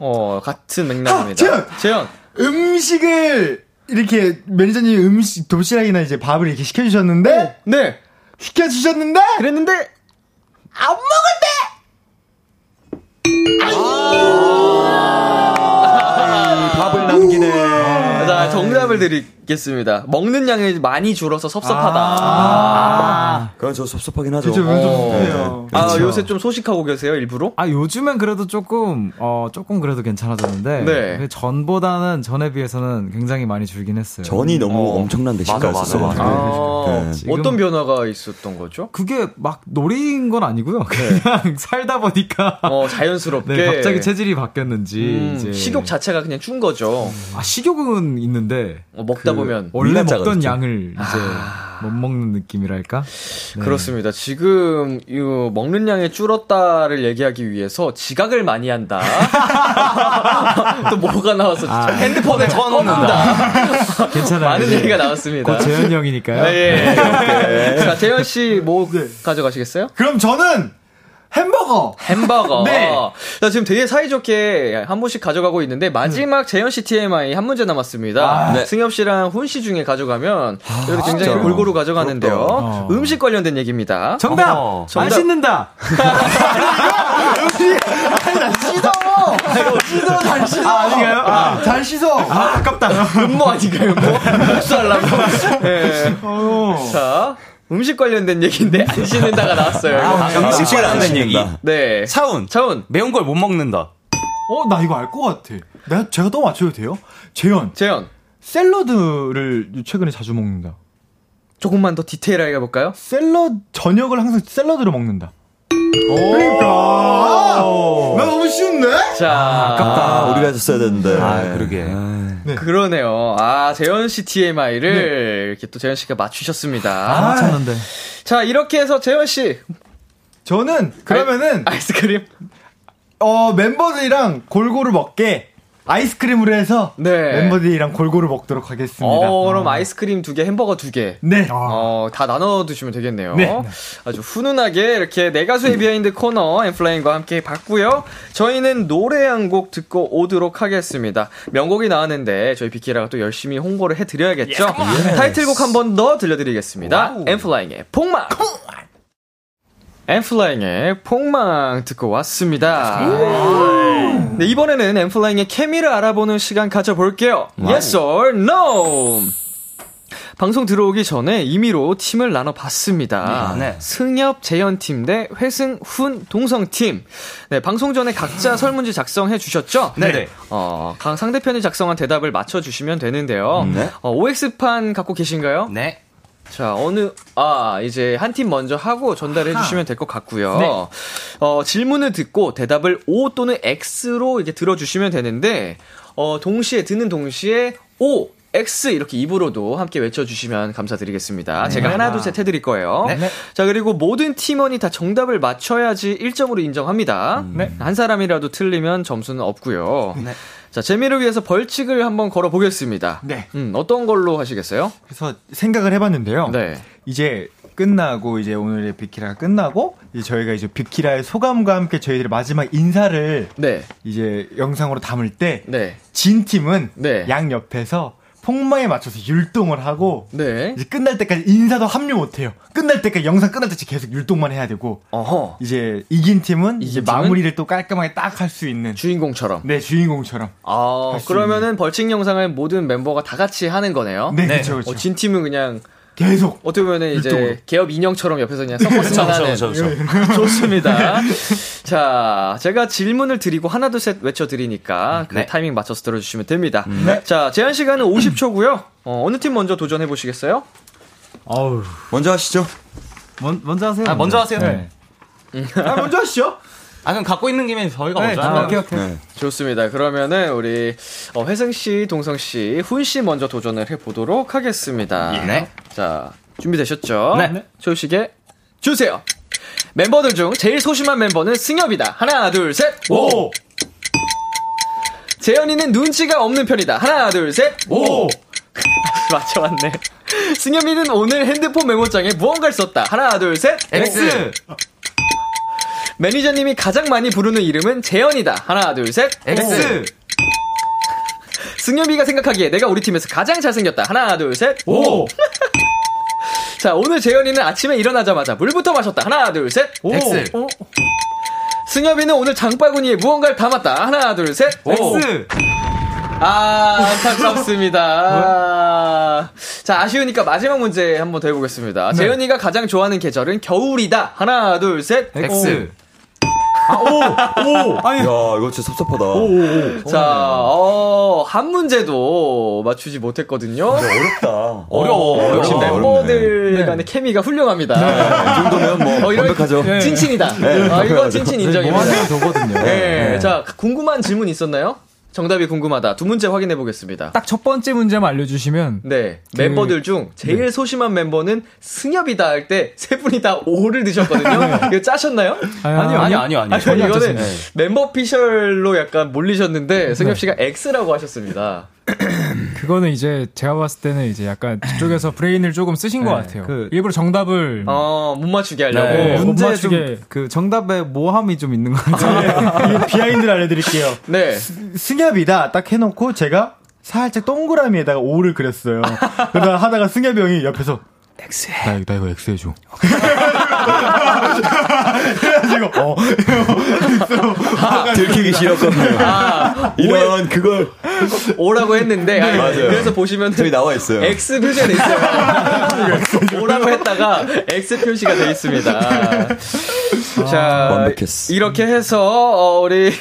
어, 같은 맥락입니다. 재현! 재현. 음식을, 이렇게, 매니저님이 음식, 도시락이나 이제 밥을 이렇게 시켜주셨는데, 네. 시켜주셨는데, 그랬는데, 안 먹을 밥을 남기네. 자, 정답을 드 리겠습니다. 먹는 양이 많이 줄어서 섭섭하다. 아. 그건 저 섭섭하긴 하죠. 진짜 어. 섭섭해요. 아, 그렇죠. 요새 좀 소식하고 계세요, 일부러? 아 요즘엔 그래도 조금 어 조금 그래도 괜찮아졌는데 네. 그 전보다는 전에 비해서는 굉장히 많이 줄긴 했어요. 전이 너무 어. 엄청난 맞아, 대식가였어요. 맞아, 맞아. 아, 네. 지금- 어떤 변화가 있었던 거죠? 그게 막 놀이인 건 아니고요. 그냥 살다 보니까 어, 자연스럽게. 네, 갑자기 체질이 바뀌었는지 음, 이제 식욕 자체가 그냥 준 거죠. 아 식욕은 있는데 어, 먹다 그 보면. 원래 먹던 작아졌죠. 양을 이제 못 먹는 느낌이랄까? 네. 그렇습니다. 지금 이 먹는 양이 줄었다를 얘기하기 위해서 지각을 많이 한다. 또 뭐가 나와서 아. 핸드폰을 꺼놓는다. 괜찮아요. 많은 이제 얘기가 나왔습니다. 곧 재현이 형이니까요. 네, 예. 자, 재현 씨 뭐 가져가시겠어요? 그럼 저는 햄버거! 햄버거. 네. 자, 지금 되게 사이좋게 한 분씩 가져가고 있는데 마지막 재현 씨 TMI 한 문제 남았습니다. 네. 승엽 씨랑 훈 씨 중에 가져가면 이렇게 굉장히 진짜. 골고루 가져가는데요. 어. 음식 관련된 얘기입니다. 정답! 어, 안 씻는다! 아, 아닌가요? 아, 잘 씻어! 아, 아깝다. 음모 아닌가요? 뭐 복수하려고. 네. 자, 음식 관련된 얘기인데 안 씻는다가 나왔어요. 아. 음식 관련된 얘기. 네. 차운 차운, 매운 걸 못 먹는다. 어, 나 이거 알 것 같아. 내가, 제가 또 맞춰도 돼요? 재현, 재현. 샐러드를 최근에 자주 먹는다. 조금만 더 디테일하게 해볼까요? 샐러드, 저녁을 항상 샐러드로 먹는다. 그러니까. 나 너무 쉬운데? 자, 아, 우리가 했었어야 되는데. 아, 그러게. 그러네요. 아, 재현 씨 TMI를 이렇게 또 재현 씨가 맞추셨습니다. 아, 맞췄는데. 자, 이렇게 해서 재현 씨. 저는, 그러면은, 아이스크림. 어, 멤버들이랑 골고루 먹게 아이스크림으로 해서 네. 멤버들이랑 골고루 먹도록 하겠습니다. 어, 그럼 아이스크림 두 개, 햄버거 두 개. 네. 어, 다 나눠 드시면 되겠네요. 네. 아주 훈훈하게 이렇게 내 가수의 behind 코너 N.Flying과 함께 봤고요. 저희는 노래 한 곡 듣고 오도록 하겠습니다. 명곡이 나왔는데 저희 비키라가 또 열심히 홍보를 해드려야겠죠. 타이틀곡 한 번 더 들려드리겠습니다. 엠플라잉의 폭망. 엠플라잉의 폭망 듣고 왔습니다. 네, 이번에는 엠플라잉의 케미를 알아보는 시간 가져볼게요. Yes or No! 방송 들어오기 전에 임의로 팀을 나눠봤습니다. 네. 승엽, 재현 팀 대 회승, 훈, 동성 팀. 네, 방송 전에 각자 설문지 작성해 주셨죠? 네 네. 어, 각 상대편이 작성한 대답을 맞춰주시면 되는데요. 네. 어, OX판 갖고 계신가요? 네. 자, 어느, 아, 이제 한 팀 먼저 하고 전달해 주시면 될 것 같고요. 네. 어, 질문을 듣고 대답을 O 또는 X로 이렇게 들어주시면 되는데, 어, 동시에, 듣는 동시에 O, X 이렇게 입으로도 함께 외쳐주시면 감사드리겠습니다. 제가 하나, 둘, 셋 해드릴 거예요. 네. 자, 그리고 모든 팀원이 다 정답을 맞춰야지 1점으로 인정합니다. 네. 한 사람이라도 틀리면 점수는 없고요. 네. 자, 재미를 위해서 벌칙을 한번 걸어 보겠습니다. 네. 음, 어떤 걸로 하시겠어요? 그래서 생각을 해 봤는데요. 네. 이제 끝나고 이제 오늘의 빅키라가 끝나고 이제 저희가 이제 빅키라의 소감과 함께 저희들의 마지막 인사를 네. 이제 영상으로 담을 때 네. 진 팀은 네. 양 옆에서 폭망에 맞춰서 율동을 하고 네. 이제 끝날 때까지 인사도 합류 못 해요. 끝날 때까지 영상 끝날 때까지 계속 율동만 해야 되고 어허. 이제 이긴 팀은 이제 팀은? 마무리를 또 깔끔하게 딱 할 수 있는 주인공처럼. 네 주인공처럼 아, 그러면은 벌칙 영상을 모든 멤버가 다 같이 하는 거네요. 네, 그쵸, 그쵸. 어, 진 팀은 그냥 계속 어떻게 보면은 이제. 개업 인형처럼 옆에서 그냥 서커스만 하는. 그쵸, 그쵸, 그쵸. 좋습니다. 자, 제가 질문을 드리고 하나 둘 셋 외쳐 드리니까 그 타이밍 맞춰서 들어 주시면 됩니다. 자, 제한 시간은 50초고요. 어, 어느 팀 먼저 도전해 보시겠어요? 먼저 하시죠. 먼, 먼저 하세요. 아, 먼저 하세요. 네. 아 먼저 하시죠. 아, 그럼 갖고 있는 김에 저희가 네, 먼저 아, 오케이 오케이. 네. 좋습니다. 그러면은 우리 어, 회승 씨, 동성 씨, 훈 씨 먼저 도전을 해 보도록 하겠습니다. 네. 자, 준비되셨죠? 네. 초식에 주세요. 멤버들 중 제일 소심한 멤버는 승엽이다. 하나, 둘, 셋. 오. 재현이는 눈치가 없는 편이다. 하나, 둘, 셋. 오. 맞춰왔네. 승엽이는 오늘 핸드폰 메모장에 무언가를 썼다. 하나, 둘, 셋. X. 매니저님이 가장 많이 부르는 이름은 재현이다. 하나, 둘, 셋. X. 승엽이가 생각하기에 내가 우리 팀에서 가장 잘생겼다. 하나, 둘, 셋. 오. 자, 오늘 재현이는 아침에 일어나자마자 물부터 마셨다. 하나, 둘, 셋. X. 승엽이는 오늘 장바구니에 무언가를 담았다. 하나, 둘, 셋. X. 아, 안타깝습니다. 아. 자, 아쉬우니까 마지막 문제 한번 더 해보겠습니다. 재현이가 가장 좋아하는 계절은 겨울이다. 하나, 둘, 셋. X. 야, 이거 진짜 섭섭하다. 자, 어, 한 문제도 맞추지 못했거든요. 어렵다. 어려워. 역시 어렵네, 멤버들 어렵네. 간의 케미가 훌륭합니다. 이 정도면 뭐 어, 완벽하죠. 찐친이다. 아, 이건 찐친 인정입니다. 뭐하면 되거든요. 네. 자, 궁금한 질문 있었나요? 정답이 궁금하다. 두 문제 확인해 보겠습니다. 딱 첫 번째 문제만 알려주시면 네. 멤버들 중 제일 소심한 멤버는 승엽이다 할 때 세 분이 다 오를 드셨거든요. 이거 짜셨나요? 아니요, 아니요, 아니요, 아니요. 아니, 이거는 멤버 피셜로 약간 몰리셨는데 승엽 씨가 X라고 하셨습니다. 그거는 이제 제가 봤을 때는 이제 약간 그쪽에서 브레인을 조금 쓰신 것 같아요. 그- 일부러 정답을 어, 못 맞추게 하려고. 네. 못 문제. 좀 그 정답에 모함이 좀 있는 것 같아요. 이 behind를 알려드릴게요. 네. 승엽이다 딱 해놓고 제가 살짝 동그라미에다가 O를 그렸어요. 그러다 하다가 승엽이 형이 옆에서 X 나, 나 이거 X 해줘. 그래가지고 어 들키기 싫었거든요. 이런 그걸 O라고 했는데 아니, 맞아요. 그래서 보시면 저기 나와 있어요. X 표시가 돼 있어요. O라고 했다가 X 표시가 돼 있습니다. 자, 완벽했어. 이렇게 해서 어, 우리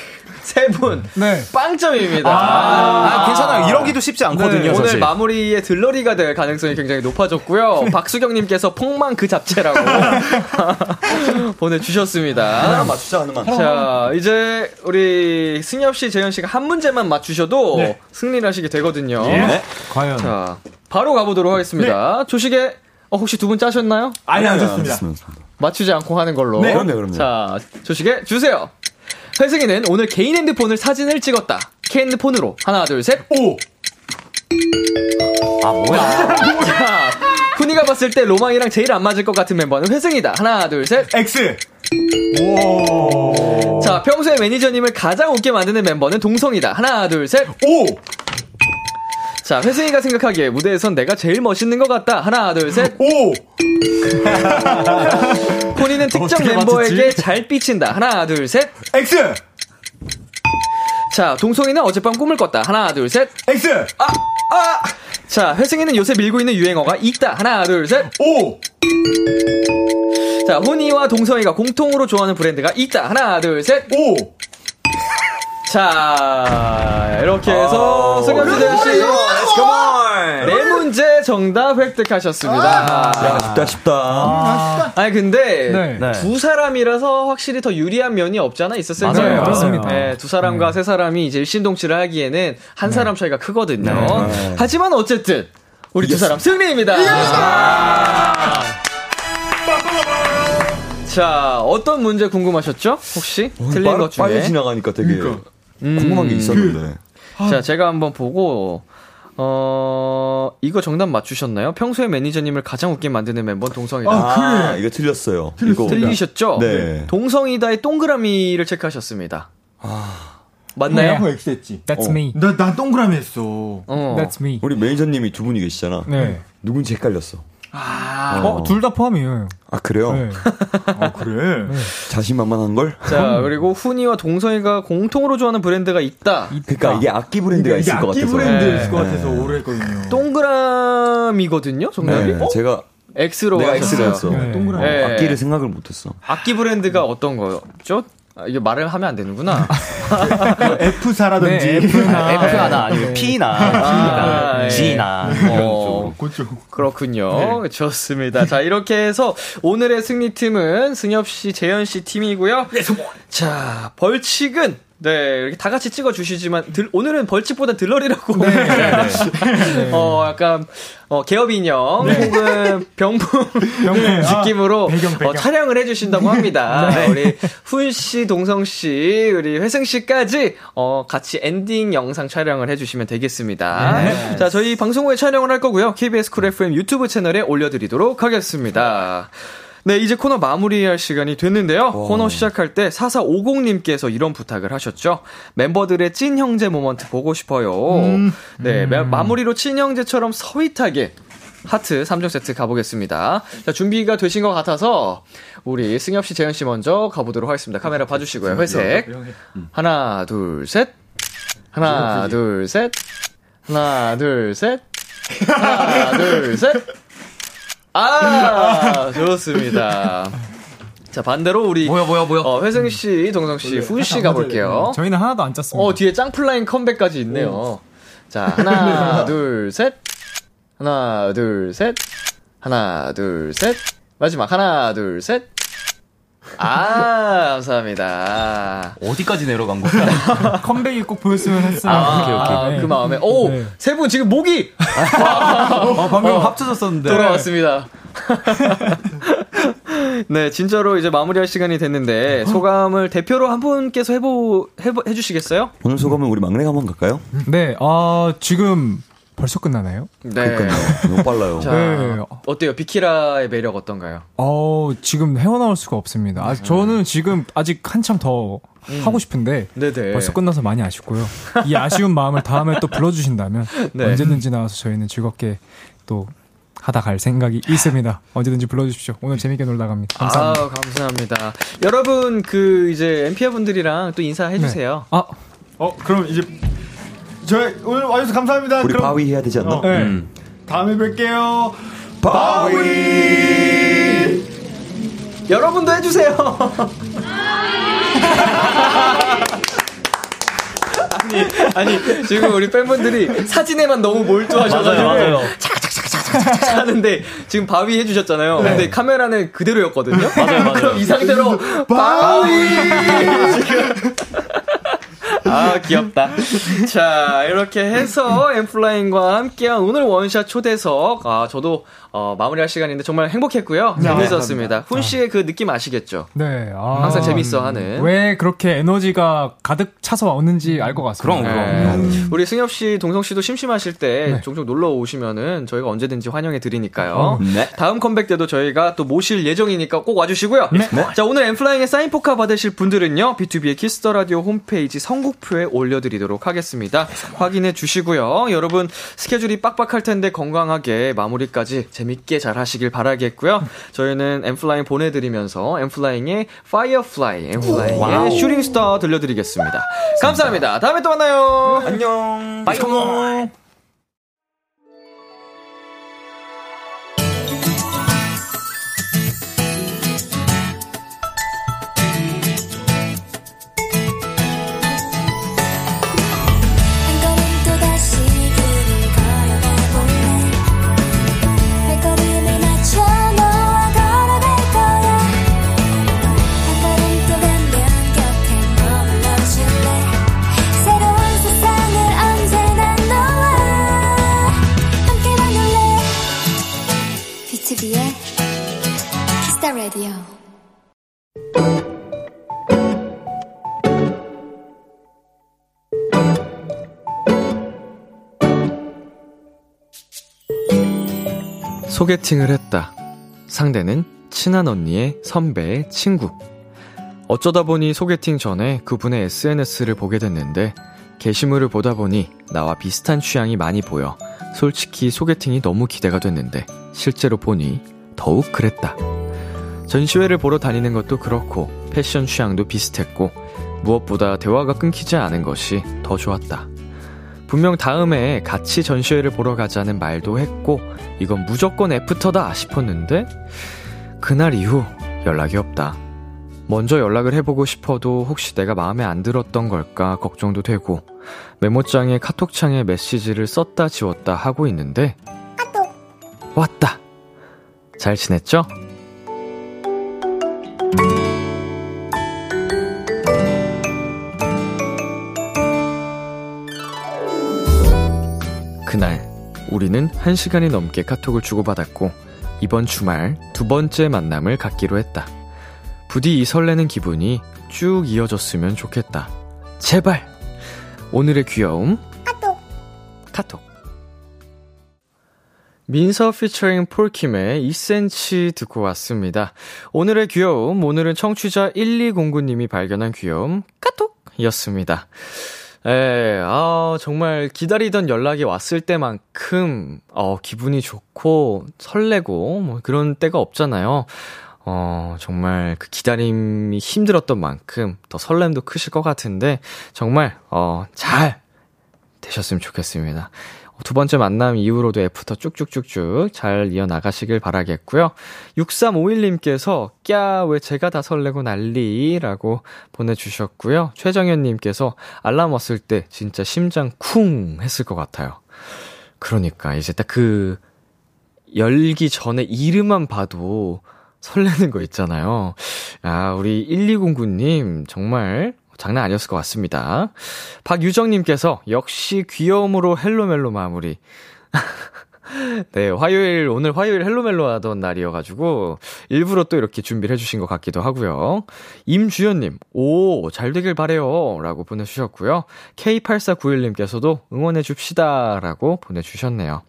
세분 네. 빵점입니다. 아, 괜찮아요. 이러기도 쉽지 않거든요, 네, 오늘 사실. 마무리에 들러리가 될 가능성이 굉장히 높아졌고요. 박수경님께서 폭망 그 잡채라고 보내주셨습니다. 맞추자 하나만. 자, 이제 우리 승엽 씨, 재현 씨가 한 문제만 맞추셔도 네. 승리를 하시게 되거든요. 네. 과연. 자, 바로 가보도록 하겠습니다. 조식에 어, 혹시 두 분 짜셨나요? 아니 안 좋습니다. 맞추지 않고 하는 걸로. 네. 그럼요, 그럼요. 자, 조식에 주세요. 회승이는 오늘 개인 핸드폰을 사진을 찍었다. K 핸드폰으로 하나, 둘, 셋. 오 아, 뭐야. 자, 훈이가 봤을 때 로망이랑 제일 안 맞을 것 같은 멤버는 회승이다. 하나, 둘, 셋. X 자, 평소에 매니저님을 가장 웃게 만드는 멤버는 동성이다. 하나, 둘, 셋. 오 자, 회승이가 생각하기에 무대에선 내가 제일 멋있는 것 같다. 하나, 둘, 셋. 오 훈이는 특정 멤버에게 맞췄지? 잘 삐친다. 하나, 둘, 셋. X 자, 동성이는 어젯밤 꿈을 꿨다. 하나, 둘, 셋. X 아, 아! 자, 회승이는 요새 밀고 있는 유행어가 있다. 하나, 둘, 셋. 오 자, 훈이와 동성이가 공통으로 좋아하는 브랜드가 있다. 하나, 둘, 셋. 오 자, 이렇게 해서 씨, 재현 씨. 네 문제 정답 획득하셨습니다. 야, 쉽다, 쉽다. 아니 근데 네. 두 사람이라서 확실히 더 유리한 면이 없잖아 있었을 맞아요. 거예요. 그렇습니다. 네, 두 사람과 세 사람이 이제 일신동치를 하기에는 한 사람 차이가 크거든요. 하지만 어쨌든 우리 두 사람 승리입니다. 자, 어떤 문제 궁금하셨죠? 혹시 틀린 빨- 것 중에? 빨리 지나가니까 되게 궁금한 게 있었는데. 자, 제가 한번 보고 어, 이거 정답 맞추셨나요? 평소에 매니저님을 가장 웃게 만드는 멤버는 동성이다. 아, 이거 틀렸어요. 이거 틀리셨죠? 네. 동성이다의 동그라미를 체크하셨습니다. 맞나요? 형 X했지. That's 어. me. 나, 난 동그라미 했어. 어. That's me. 우리 매니저님이 두 분이 계시잖아. 네. 누군지 헷갈렸어. 어, 둘 다 포함이에요. 아 그래요? 네. 아, 그래? 자신만만한 걸? 자, 그리고 훈이와 동성이가 공통으로 좋아하는 브랜드가 있다. 그러니까 이게 악기 브랜드가 이게 있을 것 악기 같아서. 브랜드 네. 있을 것 같아서 오래 했거든요. 동그라미거든요, 정답이? 네, 어? 제가 X로 내가. X였어. 네. 동그라미. 네. 악기를 생각을 못했어. 악기 브랜드가 어떤 거죠? 아, 이게 말을 하면 안 되는구나. F사라든지. 네, F나. F나 아니면 P나 아, G나 예. G나 어, 그쪽. 그렇군요. 좋습니다. 자, 이렇게 해서 오늘의 승리팀은 승엽 씨, 재현 씨 팀이고요. 자, 벌칙은 네, 이렇게 다 같이 찍어 주시지만 들- 오늘은 벌칙보다 들러리라고. 어, 약간 어, 개업 인형 혹은 병풍 느낌으로 배경, 배경. 어, 촬영을 해 주신다고 합니다. 우리 훈 씨, 동성 씨, 우리 회승 씨까지 어, 같이 엔딩 영상 촬영을 해 주시면 되겠습니다. 자, 저희 방송 후에 촬영을 할 거고요. KBS Cool FM 유튜브 채널에 올려 드리도록 하겠습니다. 네, 이제 코너 마무리할 시간이 됐는데요. 코너 시작할 때 4450님께서 이런 부탁을 하셨죠. 멤버들의 찐 형제 moment 보고 싶어요. 네, 마- 마무리로 친 형제처럼 sweet하게 하트 3종 세트 가보겠습니다. 자, 준비가 되신 것 같아서 우리 승엽 씨, 재현 씨 먼저 가보도록 하겠습니다. 카메라 봐주시고요. 회색. 하나, 둘, 셋. 하나, 둘, 셋. 하나, 둘, 셋. 하나, 둘, 셋. 아, 좋습니다. 자, 반대로 우리 뭐야 뭐야 뭐야. 어, 회승 씨, 동성 씨, 훈씨 가볼게요. 저희는 하나도 안 짰습니다. 어, 뒤에 짱플라잉 컴백까지 있네요. 자, 하나, 둘, 셋. 하나, 둘, 셋. 하나, 둘, 셋. 마지막, 하나, 둘, 셋. 아, 감사합니다. 어디까지 내려간 거야? 컴백이 꼭 보였으면 했어요. 아, 오케이, 오케이. 아, 네. 그 마음에. 오, 네. 세분 지금 목이 어, 방금 합쳐졌었는데. 돌아왔습니다. 네, 진짜로 이제 마무리할 시간이 됐는데 소감을 대표로 한 분께서 해보, 해보 해주시겠어요? 오늘 소감은 우리 막내가 한번 갈까요? 네, 아, 지금 벌써 끝나나요? 네. 너무 빨라요. 자, 네. 어때요? 비키라의 매력 어떤가요? 어, 지금 헤어나올 수가 없습니다. 아, 저는 지금 아직 한참 더 하고 싶은데 네네. 벌써 끝나서 많이 아쉽고요. 이 아쉬운 마음을 다음에 또 불러주신다면 네. 언제든지 나와서 저희는 즐겁게 또 하다 갈 생각이 있습니다. 언제든지 불러주십시오. 오늘 재밌게 놀다 갑니다. 감사합니다. 아, 감사합니다. 여러분 그 이제 엠피아 분들이랑 또 인사해 주세요. 아, 어, 그럼 이제 저희 오늘 와주셔서 감사합니다. 우리 그럼 바위 해야 되지 않나? 어, 네. 다음에 뵐게요. 바위. 여러분도 해주세요. 아니, 아니, 지금 우리 팬분들이 사진에만 너무 몰두하셔가지고. 맞아요, 맞아요. 착착착착착착 하는데, 지금 바위 해주셨잖아요. 근데 카메라는 그대로였거든요. 맞아요, 맞아요. 그럼 이 상태로, 바위! 지금. 아, 귀엽다. 자, 이렇게 해서 엠플라잉과 함께한 오늘 원샷 초대석. 아, 저도, 어, 마무리할 시간인데 정말 행복했고요. 재밌었습니다. 훈 씨의 그 느낌 아시겠죠? 네. 아, 항상 재밌어 하는. 왜 그렇게 에너지가 가득 차서 왔는지 알 것 같습니다. 그럼, 그럼. 네. 우리 승엽 씨, 동성 씨도 심심하실 때 종종 놀러 오시면은 저희가 언제든지 환영해 드리니까요. 네. 다음 컴백 때도 저희가 또 모실 예정이니까 꼭 와주시고요. 자, 오늘 N.Flying의 사인 포카 받으실 분들은요, B2B의 키스터 라디오 홈페이지 선곡표에 올려드리도록 하겠습니다. 확인해 주시고요. 여러분, 스케줄이 빡빡할 텐데 건강하게 마무리까지 재밌게 잘 하시길 바라겠고요. 저희는 N.Flying 보내드리면서 N.Flying의 Firefly, N.Flying의 Shooting Star 들려드리겠습니다. 감사합니다. 다음에 또 만나요. 안녕. Bye. 한 라디오 소개팅을 했다. 상대는 친한 언니의 선배의 친구. 어쩌다 보니 소개팅 전에 그분의 SNS를 보게 됐는데 게시물을 보다 보니 나와 비슷한 취향이 많이 보여 솔직히 소개팅이 너무 기대가 됐는데 실제로 보니 더욱 그랬다. 전시회를 보러 다니는 것도 그렇고 패션 취향도 비슷했고 무엇보다 대화가 끊기지 않은 것이 더 좋았다. 분명 다음에 같이 전시회를 보러 가자는 말도 했고 이건 무조건 애프터다 싶었는데 그날 이후 연락이 없다. 먼저 연락을 해보고 싶어도 혹시 내가 마음에 안 들었던 걸까 걱정도 되고 메모장에 카톡창에 메시지를 썼다 지웠다 하고 있는데 왔다. 잘 지냈죠? 그날 우리는 한 시간이 넘게 카톡을 주고받았고 이번 주말 두 번째 만남을 갖기로 했다. 부디 이 설레는 기분이 쭉 이어졌으면 좋겠다. 제발! 오늘의 귀여움 카톡 카톡 민서 피처링 폴킴의 2cm 듣고 왔습니다. 오늘의 귀여움, 오늘은 청취자 1209님이 발견한 귀여움 카톡이었습니다. 에, 아, 정말 기다리던 연락이 왔을 때만큼, 어, 기분이 좋고, 설레고, 뭐 그런 때가 없잖아요. 어, 정말 그 기다림이 힘들었던 만큼 더 설렘도 크실 것 같은데, 정말, 어, 잘 되셨으면 좋겠습니다. 두 번째 만남 이후로도 after 쭉쭉쭉쭉 잘 이어나가시길 바라겠고요. 6351님께서, 꺄, 왜 제가 다 설레고 난리라고 보내주셨고요. 최정현님께서, 알람 왔을 때 진짜 심장 쿵 했을 것 같아요. 그러니까, 이제 딱 그, 열기 전에 이름만 봐도 설레는 거 있잖아요. 아, 우리 1209님, 정말 장난 아니었을 것 같습니다. 박유정님께서 역시 귀여움으로 헬로멜로 마무리. 네, 화요일, 오늘 화요일 헬로멜로 하던 날이어가지고, 일부러 또 이렇게 준비를 해주신 것 같기도 하고요. 임주연님, 오, 잘 되길 바래요 라고 보내주셨고요. K8491님께서도 응원해줍시다. 라고 보내주셨네요.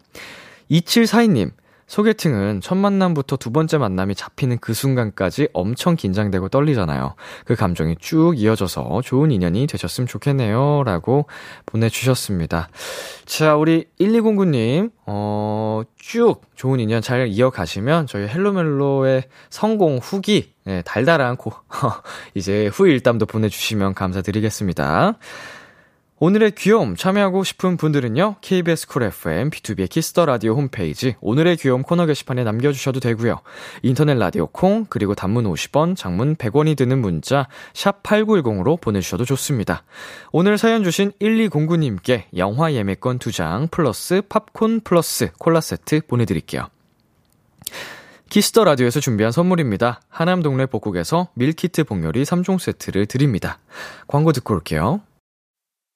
2742님, 소개팅은 첫 만남부터 두 번째 만남이 잡히는 그 순간까지 엄청 긴장되고 떨리잖아요. 그 감정이 쭉 이어져서 좋은 인연이 되셨으면 좋겠네요. 라고 보내주셨습니다. 자, 우리 1209님, 어, 쭉 좋은 인연 잘 이어가시면 저희 헬로멜로의 성공 후기, 네, 달달한 고, 이제 후일담도 보내주시면 감사드리겠습니다. 오늘의 귀여움 참여하고 싶은 분들은요, KBS Cool FM, B2B의 키스터 라디오 홈페이지, 오늘의 귀여움 코너 게시판에 남겨 주셔도 되고요. 인터넷 라디오 콩, 그리고 단문 50원, 장문 100원이 드는 문자, 샵 8910으로 보내 주셔도 좋습니다. 오늘 사연 주신 1209 님께 영화 예매권 2장, 플러스 팝콘 플러스 콜라 세트 보내 드릴게요. 키스 더 라디오에서 준비한 선물입니다. 하남 동네 복국에서 밀키트 복요리 3종 세트를 드립니다. 광고 듣고 올게요.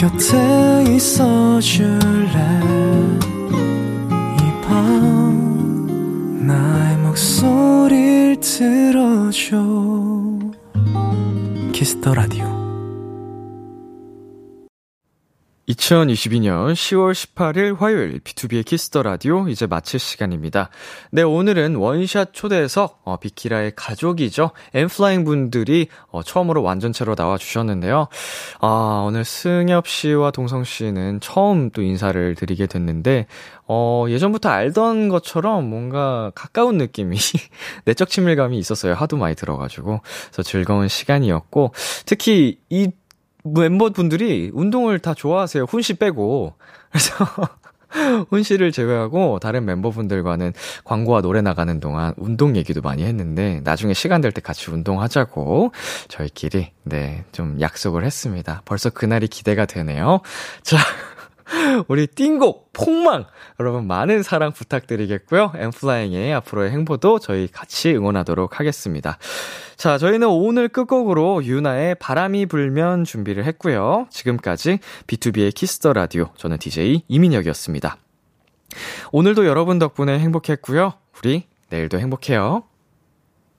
곁에 있어줄래? 이 밤 나의 목소리를 들어줘. 키스 더 라디오 2022년 10월 18일 화요일 BTOB의 키스 더 라디오 이제 마칠 시간입니다. 네, 오늘은 원샷 초대석 어, 비키라의 가족이죠. 엔플라잉 분들이 어, 처음으로 완전체로 나와 주셨는데요. 아, 오늘 승협 씨와 동성 씨는 처음 또 인사를 드리게 됐는데 어, 예전부터 알던 것처럼 뭔가 가까운 느낌이 내적 친밀감이 있었어요. 하도 많이 들어 가지고. 그래서 즐거운 시간이었고 특히 이 멤버분들이 운동을 다 좋아하세요. 훈 씨 빼고. 그래서 훈 씨를 제외하고 다른 멤버분들과는 광고와 노래 나가는 동안 운동 얘기도 많이 했는데 나중에 시간 될 때 같이 운동하자고 저희끼리 네, 좀 약속을 했습니다. 벌써 그날이 기대가 되네요. 자, 우리 띵곡, 폭망! 여러분 많은 사랑 부탁드리겠고요. 엔플라잉의 앞으로의 행보도 저희 같이 응원하도록 하겠습니다. 자, 저희는 오늘 끝곡으로 유나의 바람이 불면 준비를 했고요. 지금까지 BTOB의 키스 더 라디오. 저는 DJ 이민혁이었습니다. 오늘도 여러분 덕분에 행복했고요. 우리 내일도 행복해요.